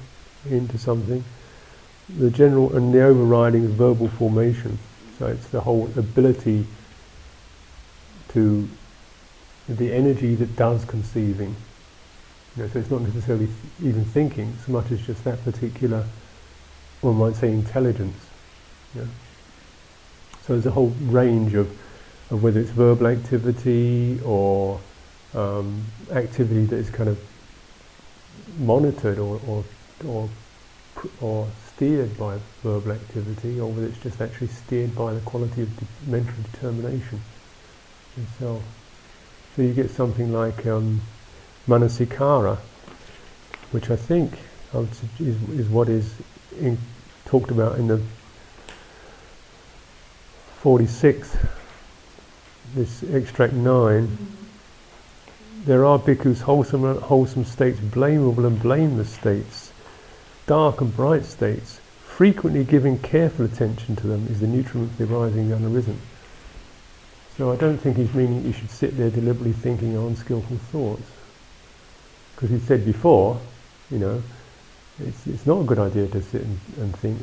into something. The general and the overriding is verbal formation. So it's the whole ability to the energy that does conceiving. You know, so it's not necessarily even thinking so much as just that particular one might say intelligence. Yeah. So there's a whole range of, of whether it's verbal activity or um, activity that is kind of monitored or, or, or, or steered by verbal activity, or whether it's just actually steered by the quality of de- mental determination itself. So you get something like um, manasikara, which I think is, is what is in, talked about in the 46th, this extract 9. There are bhikkhus wholesome wholesome states, blamable and blameless states, dark and bright states. Frequently giving careful attention to them is the nutriment for the arising and unarisen. So I don't think he's meaning you should sit there deliberately thinking unskillful thoughts. Because he said before, you know, it's, it's not a good idea to sit and, and think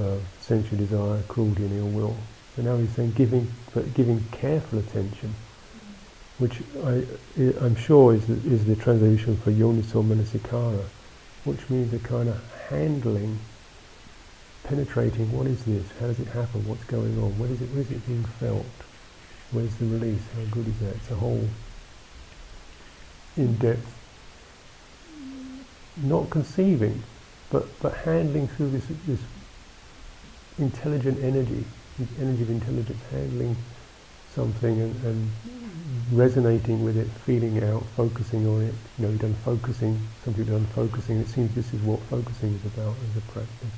uh, sensual desire, cruelty and ill will. So now he's saying giving, but giving careful attention, which I, I'm sure is the, is the translation for yoniso manasikara, which means a kind of handling, penetrating, what is this, how does it happen, what's going on, where is it, where is it being felt, where's the release, how good is that? It's a whole in-depth not conceiving, but, but handling through this, this intelligent energy, this energy of intelligence, handling something and, and resonating with it, feeling out, focusing on it. You know, you've done focusing, some people have done focusing. It seems this is what focusing is about as a practice.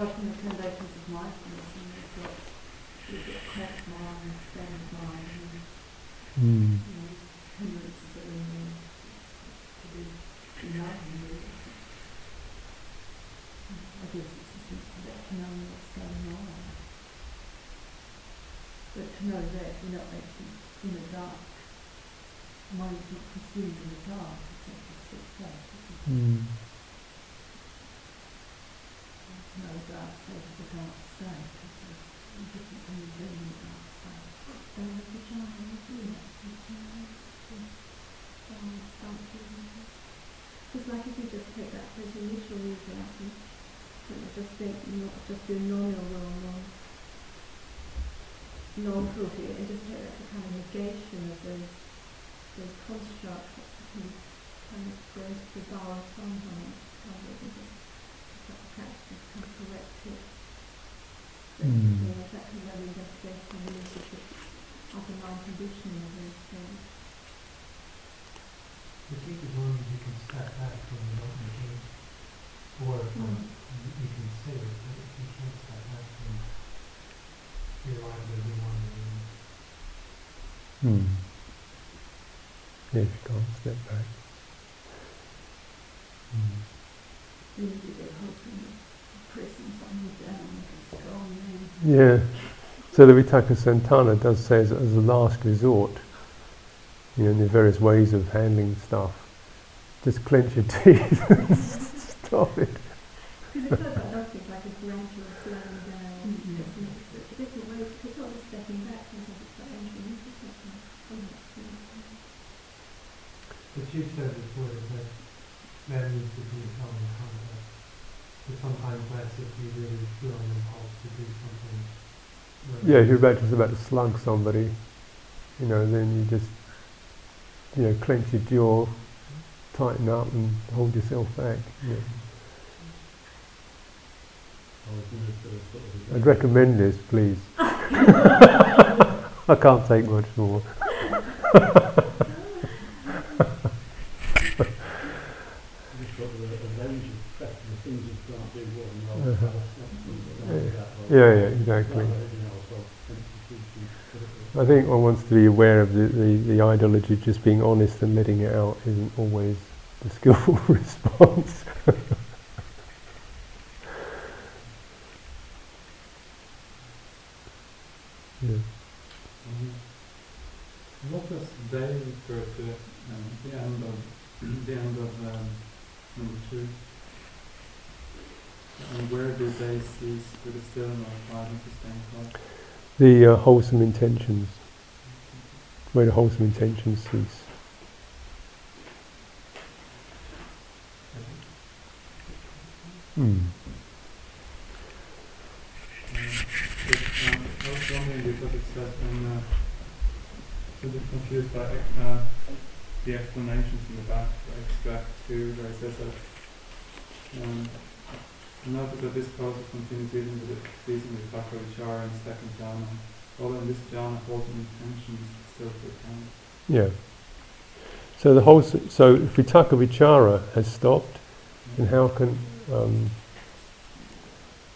Often the foundations of mindfulness, and you've got, you've got cracked mind, mind, and Mm. hindrances that we need to be enlightened. I guess it's just about knowing what's going on. But to know that you're not actually in the dark, mind is not consumed in the dark, it's actually sits back. Mm. No dark state is a dark state. It's a different from being in a dark state. So the vagina is doing that. Just like if you just take that those initial examples, so you just think not just do non-ill or non non-cruelty and just take that kind of negation of those those constructs that can kind of go into the bar somehow rather than just just practice kind of correct it. So, Mm. you know, that kind of investigation and usage of underlying conditioning of those things. I think as long as you can step back from the don't negate, or from, you you can say that it, but if you can't step back from you're liable to be wandering. Mm. Yeah, if you can't step back. Mm. Maybe they're hoping that pressing something down is strong then. Yeah. So the Vitakka Santhana does say as, as a last resort, you know, in the various ways of handling stuff, just clench your (laughs) teeth and stop it. Because it does, I don't think like a gradual slowing down, Mhm. different, different ways, it's not just stepping back, sometimes it's like entering into something. something. But you said before that that, that needs to be held in context. But sometimes that's if you really feel an impulse to do something. where- Yeah, if you're about to just about to slug somebody, you know, then you just, you know, clench your jaw, tighten up, and hold yourself back. Yeah. I'd recommend this, please. (laughs) (laughs) I can't take much more. (laughs) Yeah, yeah, exactly. I think one wants to be aware of the, the, the ideology just being honest and letting it out isn't always the (laughs) skillful response. yeah. What does they refer to um, the end of the end of um, number two? And where do they cease with the still not applied and sustained thought? The uh, wholesome intentions, where the wholesome intentions cease. Mm. But, um, I was wondering because it says in uh, so a bit confused by uh, the explanations in the back for extract two where it says that um, note that this process continues even with the ceasing with Bhakra and second jhana. Although in this jhana wholesome intentions still to. Yeah. So the whole, so if vitakka vichara has stopped, then how can um,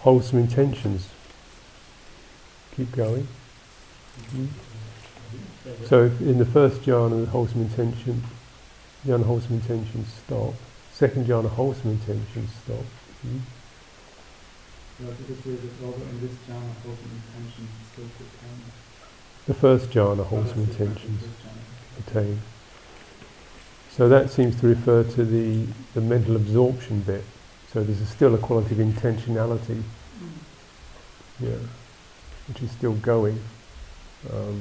wholesome intentions keep going? Mm. So in the first jhana, the wholesome intention, the unwholesome intentions stop. Second jhana, wholesome intentions stop. Mm. The first jhana, different from intentions this jhana. attain. So that seems to refer to the, the mental absorption bit. So there's a still a quality of intentionality, yeah, which is still going. Um,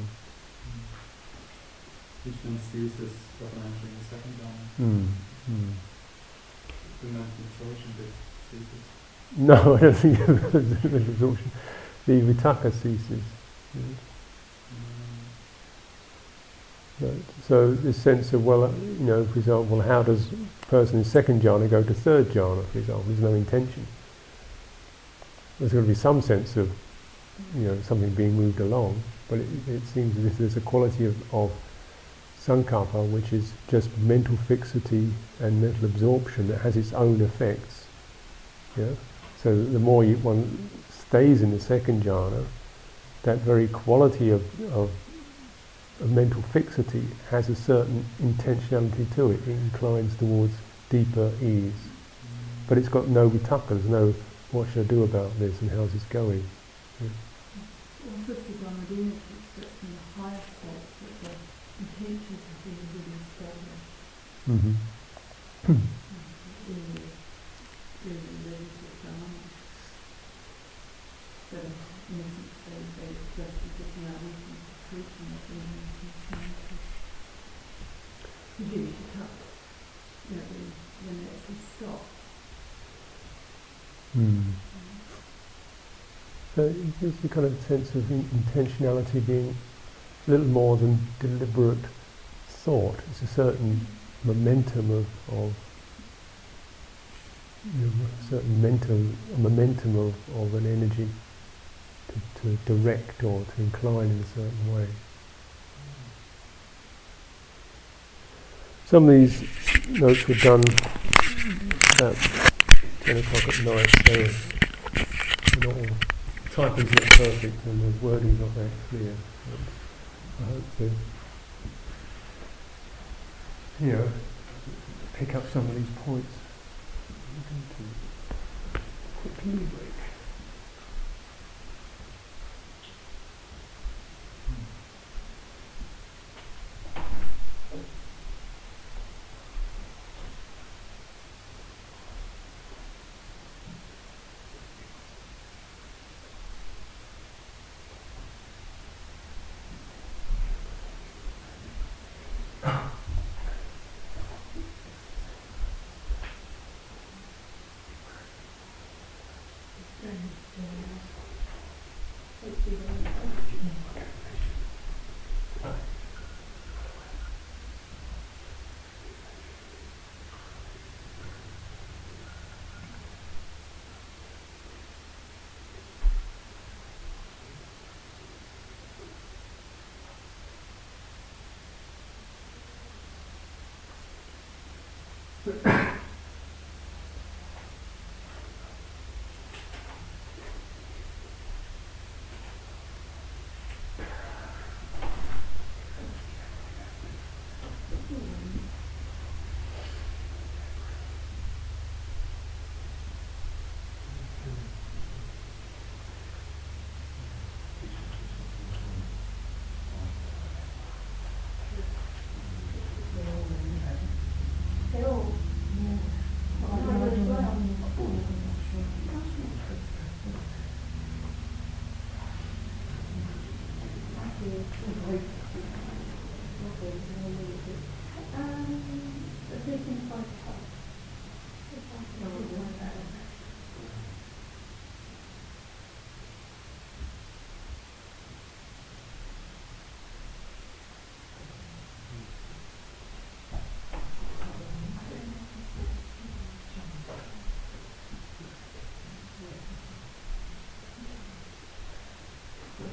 Which then ceases upon entering the second jhana. mm, mm. The mental absorption bit ceases. No, I don't think absorption. The vitakka ceases. Right. So this sense of well, uh, you know, for example, well, how does a person in second jhana go to third jhana? For example, there's no intention. There's going to be some sense of, you know, something being moved along, but it, it seems as if there's a quality of, of sankalpa which is just mental fixity and mental absorption that has its own effects. Yeah. So the more you, one stays in the second jhana, that very quality of, of a mental fixity has a certain intentionality to it. It inclines towards deeper ease. But it's got no vitakka, there's no what should I do about this and how's this going. Also, people are doing it in the higher states that the intentions have been really established. Mm-hmm. in the, in the levels of dharma. So, in essence, they, they just be getting out of the preaching of the intention to give it a touch. You know, when, when they actually stop. Mm. So it gives you kind of sense of in- intentionality being a little more than deliberate thought. It's a certain momentum of, of you know, a certain mental a momentum of, of an energy to, to direct or to incline in a certain way. Some of these notes were done about 10 o'clock at night, so not all, typing's not perfect and the wording's not that clear. I hope to, you know, pick up some of these points. To quickly break. (coughs)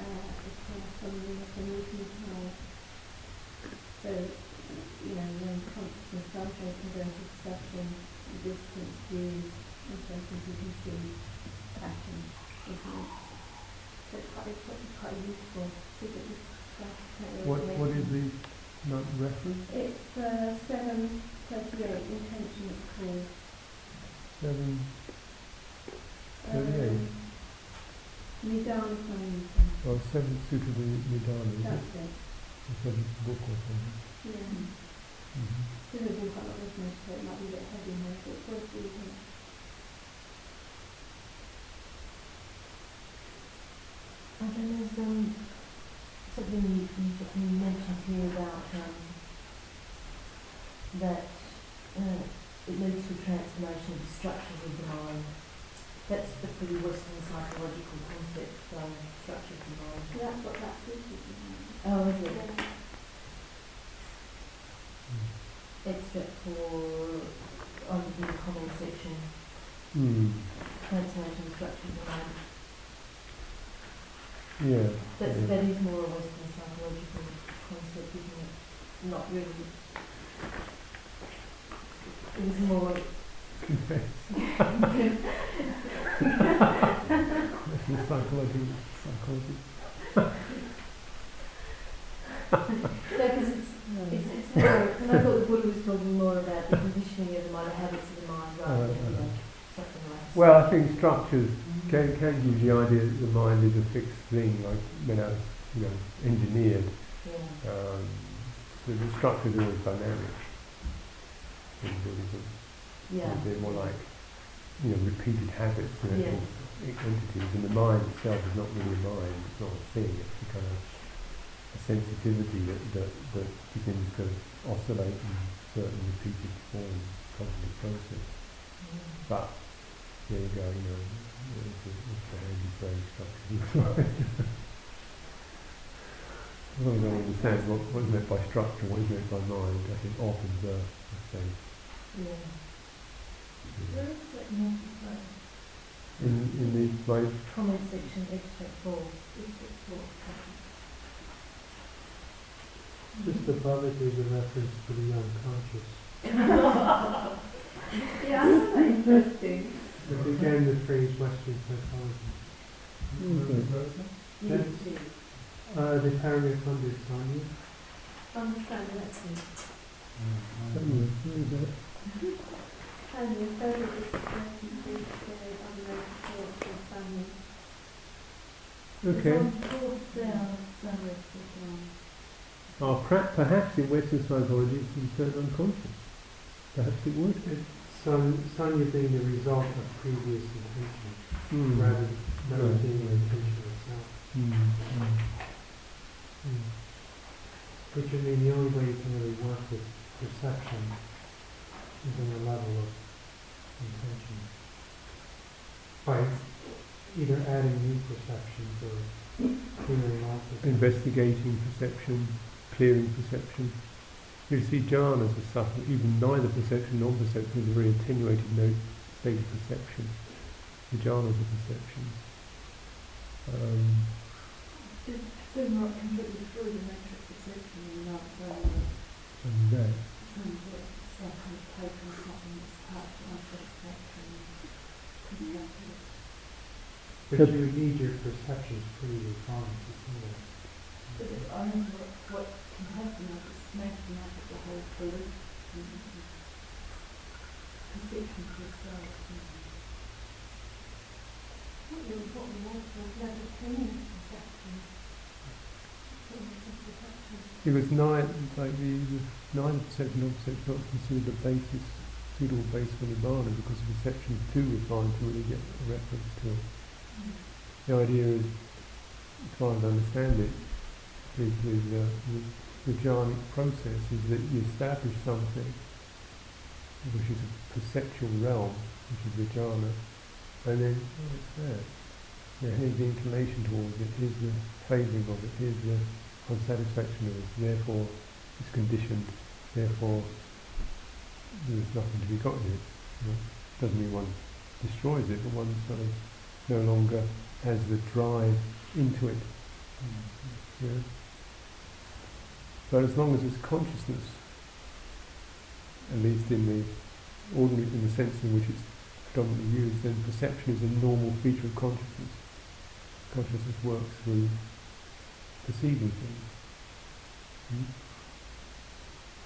it to the of of of of movement high. So, you know, when consciousness does open into perception, distance, views, and so forth, you can see? So it's quite, useful What, what is the note reference? It's uh, seven thirty-eight. Intention is called. Seven, Um, 38. Nidana Samyutta. Oh, seven Sutta Nidana, is it? That's it. The seventh book or something. Yeah. Mm-hmm. This is in quite a lot of business, so it might be a bit heavy here, but it's worth reading. And then there's um, something you, you, you mentioned here about um, that uh, it leads to transformation of the structures of the mind. That's the pretty Western psychological concept, um, structure of the mind. So that's what that suit is about. Oh, is it? Yeah. extract for, on the comment section, Mm. transformation structures of mind. Yeah. That, yeah. that is more a Western psychological concept, isn't it? Not really. It was more, Western (laughs) (laughs) psychology, psychology. because it's, it's, it's more, because I thought the Buddha was talking more about the conditioning of the mind, the habits of the mind, rather than, uh, uh. you know, something like. Well, I think structures mm-hmm. can, can give you the idea that the mind is a fixed thing, like you know, you know, engineered. Yeah, Um, so the structure is always dynamic. in Buddhism. yeah, They're more like, you know, repeated habits you know, of entities, and the mind itself is not really a mind, it's not a thing, it's a kind of a sensitivity that, that, that begins to oscillate in certain repeated forms, cognitive process. yeah. But there you go, you know, it's a, it's a handy phrase structure. (laughs) As long as I understand what, what is meant by structure, what is meant by mind, I think often the, the same. Yeah. Where mm. Is that? In, in the, my, Comment section, extract four. Extract four. Just above it, there's a reference to the unconscious. (laughs) Yeah, I interesting. And again, the phrase Western psychology. Mm-hmm. Yes, Yes. it is. Uh, the paragraph under Sanya. Understand that too. And the further discussion is the other thoughts of family. okay. There's one fourth down, somewhere, down. Oh, perhaps, perhaps in Western psychology it's concerned unconscious. Perhaps it would. San, Sanya being the result of previous intention, Hmm. rather than Right. being the intention itself. Hmm, hmm. Hmm. Which I mean, the only way you can really work with perception is on the level of intention. By either adding new perceptions or clearing out perceptions. Investigating perception, clearing perception. You see, jhanas are subtle, even neither perception nor perception is a very attenuated no state of perception. The jhanas are perceptions. Um, Just zoom right completely through the matrix of perception and not going and that. some that some kind of take on something that's part of unsatisfactory and constructive. But Yep. you need your perceptions pretty refined to see that. But it- I think what, what can happen is it's smashing up at the whole belief and and perception to itself. What you we want to never change perception. What was the perception? It was neither, like the, the neither perception nor perception not considered the basis, suitable base for Nibbana because perception is too refined to really get a reference to it. The idea is, far as I understand it, uh, the, the jhanic process is that you establish something which is a perceptual realm, which is the jhana, and then, oh, it's there. Yeah, here's the inclination towards it, the favouring of it, the unsatisfaction of it, therefore it's conditioned, therefore there's nothing to be got in it. You know? Doesn't mean one destroys it, but one sort of no longer has the drive into it. Yeah? But as long as it's consciousness, at least in the ordinary, in the sense in which it's predominantly used, then perception is a normal feature of consciousness. Consciousness works through perceiving things. Hmm?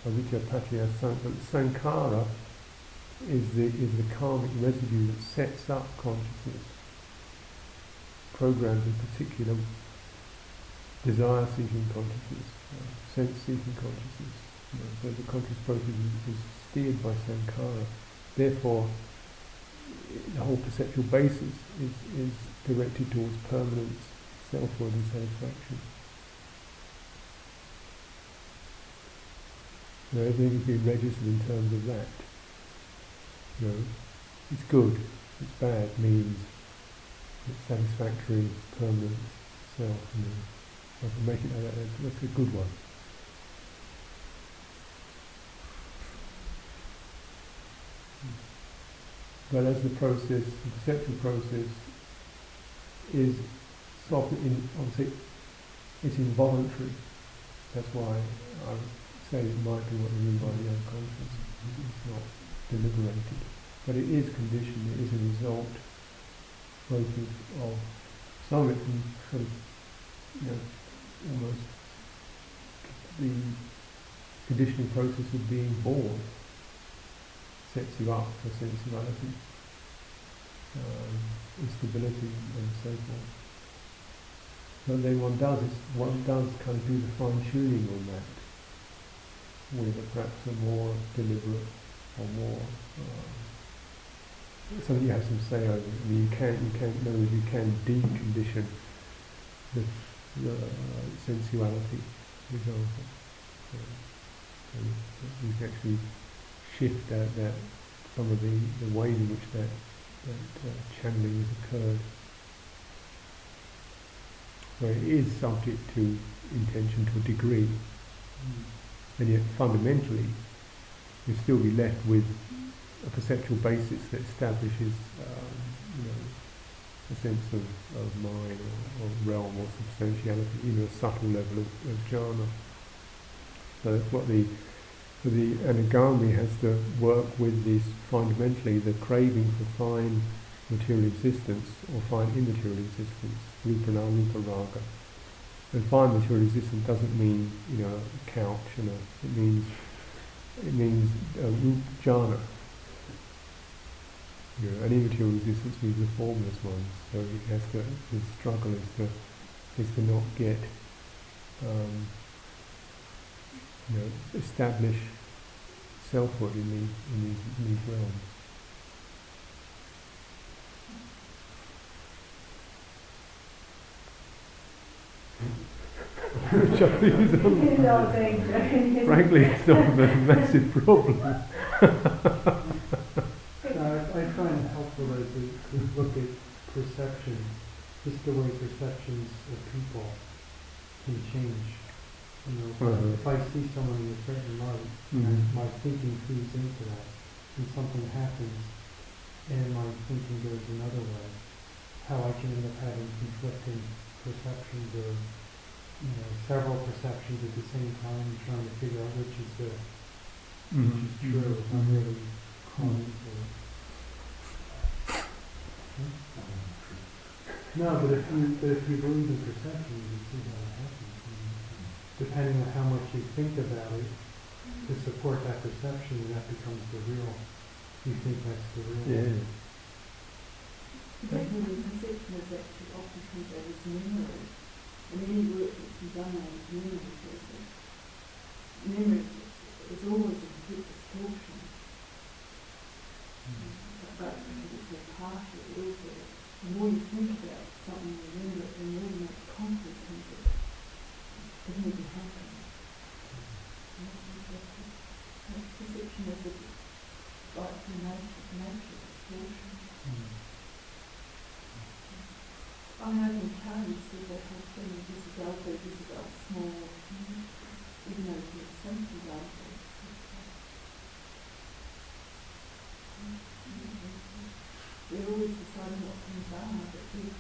Avijja, paccaya, san- but sankhara is the is the karmic residue that sets up consciousness, programs in particular desire-seeking consciousness, uh, sense-seeking consciousness. You know, so the conscious process is, is steered by sankhara. Therefore, the whole perceptual basis is, is directed towards permanence, selfhood and satisfaction. Everything is being registered in terms of that. You know, it's good, it's bad, means, satisfactory, permanent self. You know. I make it uh, uh, a, a, a good one. But as the process, the perceptual process, is soften in, obviously it's involuntary. That's why I would say it might be what we mean by the unconscious. It's not deliberated. But it is conditioned, it is a result both of, some of it sort you know, almost the conditioning process of being born sets you up for sensuality, um, instability, and so forth. But then one does one does kind of do the fine tuning on that with a, perhaps a more deliberate or more um, something you have some say over. I mean, you can you can in other words, you can decondition the, the uh, sensuality, for example. So, so you can actually shift that, that some of the, the ways in which that that uh, channeling has occurred. So it is subject to intention to a degree, and yet fundamentally, you'll still be left with a perceptual basis that establishes, um, you know, a sense of, of mind or, or realm or substantiality, even a subtle level of, of jhana. So that's what the the anagami has to work with this fundamentally the craving for fine material existence or fine immaterial existence, rupa and rupa raga. And fine material existence doesn't mean you know a couch and a, it means it means uh, rup jhana, you know, any material existence means the formless one, so it has to, the struggle is to, is to not get, um, you know, establish selfhood in these, in these, in these realms. Frankly, it's not a massive problem. (laughs) I find it helpful look at perception, just the way perceptions of people can change. You know, uh-huh. if I see someone in a certain light, mm-hmm. my thinking feeds into that, and something happens, and my thinking goes another way, how I can end up having conflicting perceptions or you know, several perceptions at the same time, trying to figure out which is the mm-hmm. which is true. If I'm really caught into it. No, but if you but if you believe in perception, you can see how it happens. And depending on how much you think about it to support that perception, that becomes the real. You think that's the real. Yeah. Definitely, perception is actually often comes out as memory. And any work that's been done on memory process, memory is always a complete distortion. Mm. But because it's so partial, it also the more you think about something, you remember it, the more you make conflict into it. It doesn't even happen. That's perception of the like the nature, nature distortion. I mean, I can Charlie see that whole thing of Isabel, big Isabel, small, even though it's example. We're always deciding what things are, but we,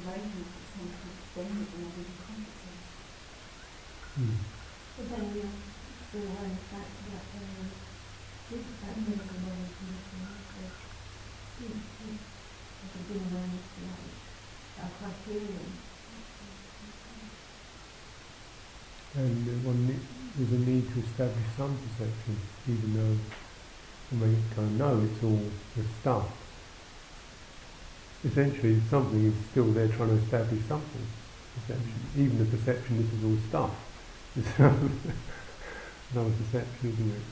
we're relating to something extended and not even consciously. Mm. But then we are still going back to that um, this is that miracle moment from the so like a awareness to our criterion. And uh, one ne- there's a need to establish some perception, even though you may kind of know it's all the stuff essentially something is still there trying to establish something. Perception. Mm-hmm. Even the perception this is all stuff. (laughs) It's another perception, isn't it?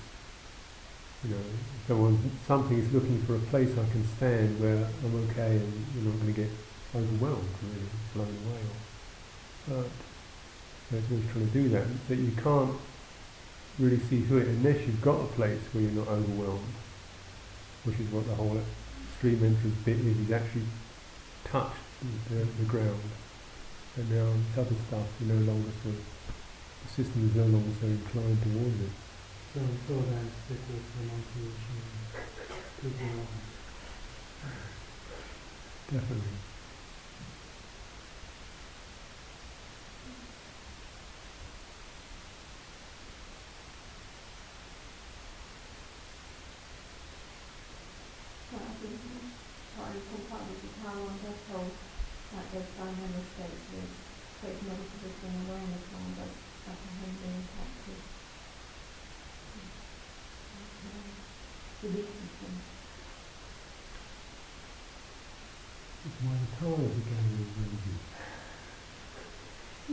You know, someone something is looking for a place I can stand where I'm okay and you're not going to get overwhelmed, really, blown away. Or, but there's always trying to do that. That you can't really see through it unless you've got a place where you're not overwhelmed, which is what the whole stream entrance bit is, is actually touched the, the ground. And now this other stuff, you no longer sort of, the system is no longer so inclined towards it. So then, stick with renunciation, goodwill. Definitely. Well, I think part of sometimes is how one does hold like those dynamic states with great meditative and awareness one does like a handling practice. Releasing things. It's why the Tara began with really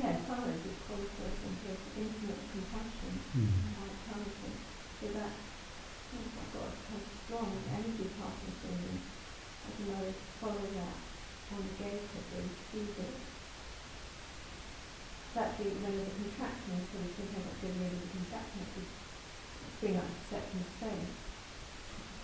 Yeah, silence is qualified into intimate compassion. Mm. like Townsend. So that, oh my God, of strong energy passing through them. I don't know, follow that on the gaze of them, see that. It's actually when there's a contraction, so we sometimes not feeling really the contraction, it could bring up perception of space. Give it, give time and space. That's the and one of working with perception. And move out when breathing, with that level. Because also, because I think it's not so much the, the negative and cruelty of it, all, it's the, a lot of it is our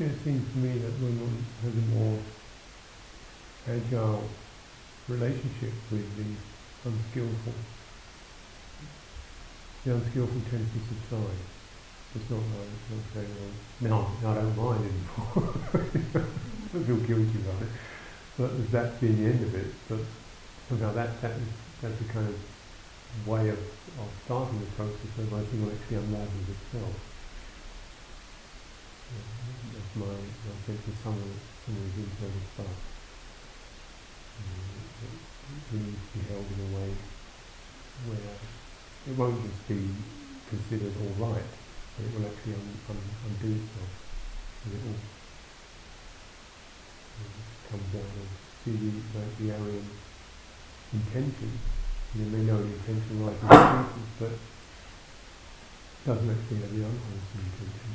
it seems to me that women have a more agile relationship with the unskillful, the unskillful tends to subside. It's not like, it's not saying, well, uh, no, I don't mind anymore. (laughs) I feel guilty about it. But as that's been the end of it, but somehow that, that is, that's a kind of way of, of starting the process of I think actually unravels itself. That's my, my sense of some of, some of the internal stuff. It needs to be held in a way where it won't just be considered all right, but it will actually un, un, undo itself. And it will comes out of see the, like the Aryan intention. You may know the intention right in pieces, but doesn't actually have the unwholesome intention.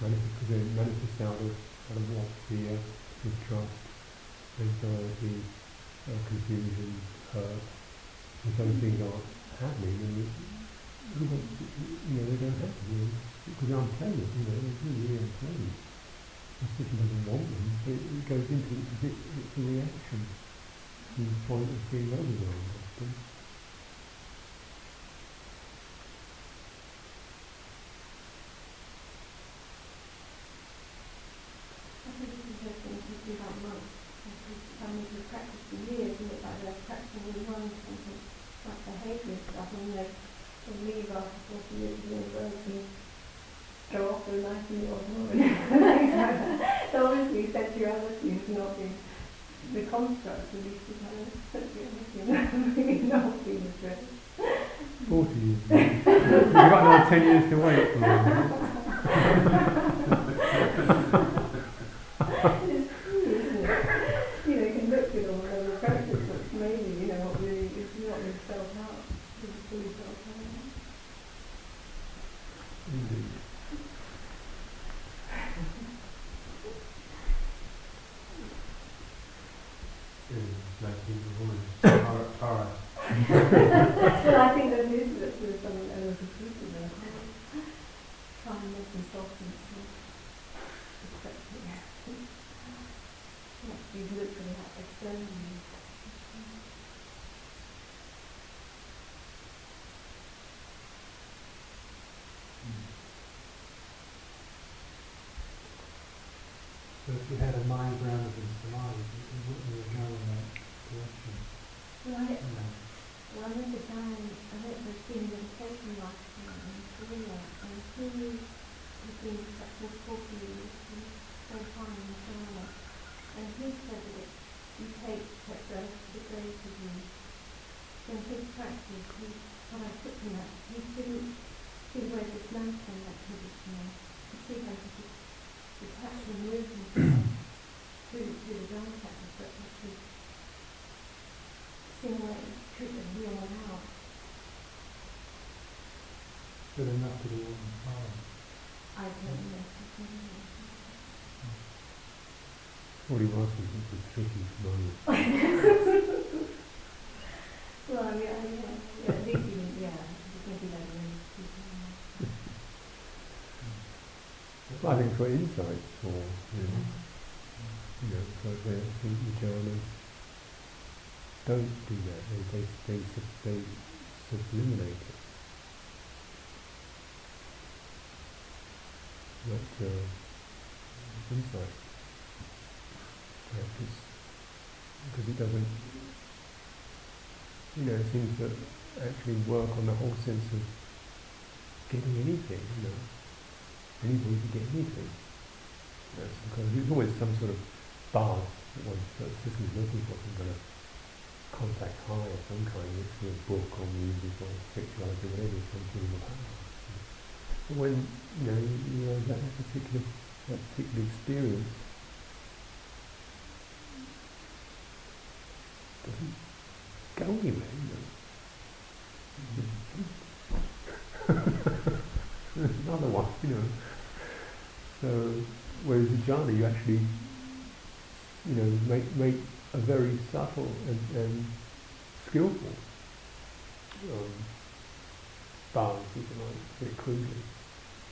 Because they manifest out of, out of what? Fear, mistrust, anxiety, uh, confusion, hurt. If those things aren't happening, then you, know, they don't happen. You know, because they're unpleasant, you know, they're really, really unpleasant. The system doesn't want them, but it, it goes into it's bit, it's a reaction to the point of being overwhelmed often. I think it's interesting to see about monks, because some of them practice for years and look like they're practicing really well in terms of like behaviour and stuff, and they, they leave after forty years of university, go off to a nice little holiday. so obviously sexuality is not the, the construct, at least the kind of sexuality is not being addressed. 40 years. You've got another 10 years to wait. (laughs) is, well, I mean, I, yeah, I think you, yeah, you. I think for insights for you know, you know, for the, the, don't do that. They, they, they, they, they subliminate it. That's uh, insight because it doesn't. You know, it seems to actually work on the whole sense of getting anything. You know, anybody can get anything. You there's always some sort of bar that one sort of system is looking for, some kind of contact high of some kind, which is a book or music or sexuality, whatever, some sort of power. But when you know you, that that particular that particular experience doesn't go anywhere, you know. There's another one, you know. So, whereas jhana, you actually, you know, make make a very subtle and, and skillful um, balance, if you like, very crudely,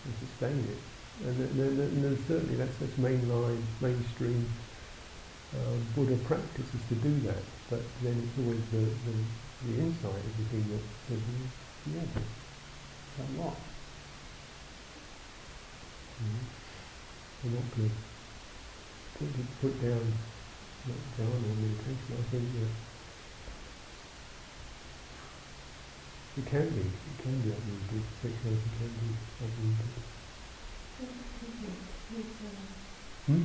and sustain it. And then certainly that's that's mainline, mainstream um, Buddha practice is to do that. But then it's always the, the, the insight of the thing that says, yeah, so what? Mm. I'm not going to put, put down not jhana or meditation. I think that it can be, it can be uprooted. Sexuality can be uprooted. Hmm?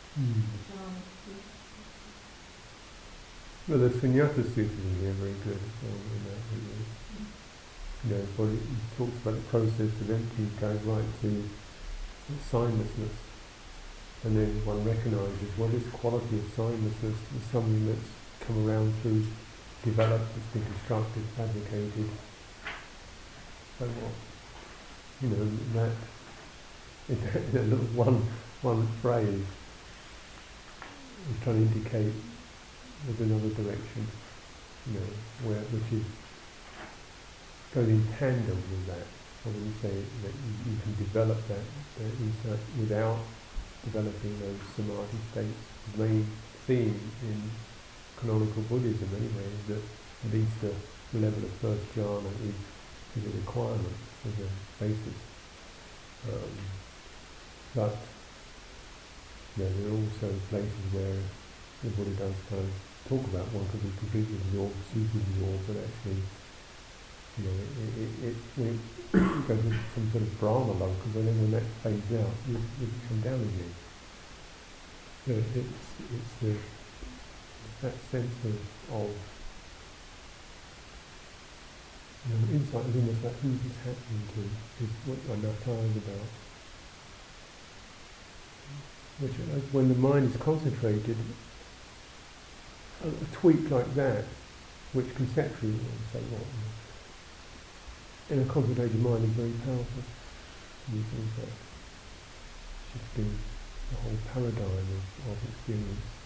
you you Mm. you is what is you you know, you know. Well, the Sunyata Sutta in here very good as well that really. You know, what it, talks about the process of emptying going right to signlessness. And then one recognises, well, this quality of signlessness is something that's come around through, developed, it's been constructed, fabricated. So what? You know, that, in (laughs) that little one, one phrase is trying to indicate there's another direction, you know, where which is goes in tandem with that. I wouldn't say that you, you can develop that, that insight without developing those samadhi states. The main theme in canonical Buddhism anyway is that at least the level of first jhana is, is a requirement as a basis. Um, but there are also places where Buddha does kind of talk about one could be completely absorbed, super absorbed, but actually, you know, it, it, it, it (coughs) goes into some sort of Brahma loka, because then when that fades out, you, you come down again. So it's, it's the, that sense of, of you know, insight is almost like who's this happening to, is what anatta is about. Which, when the mind is concentrated, a, a tweak like that, which conceptually say what, in a concentrated mind is very powerful. You think that shifting the whole paradigm of, of experience.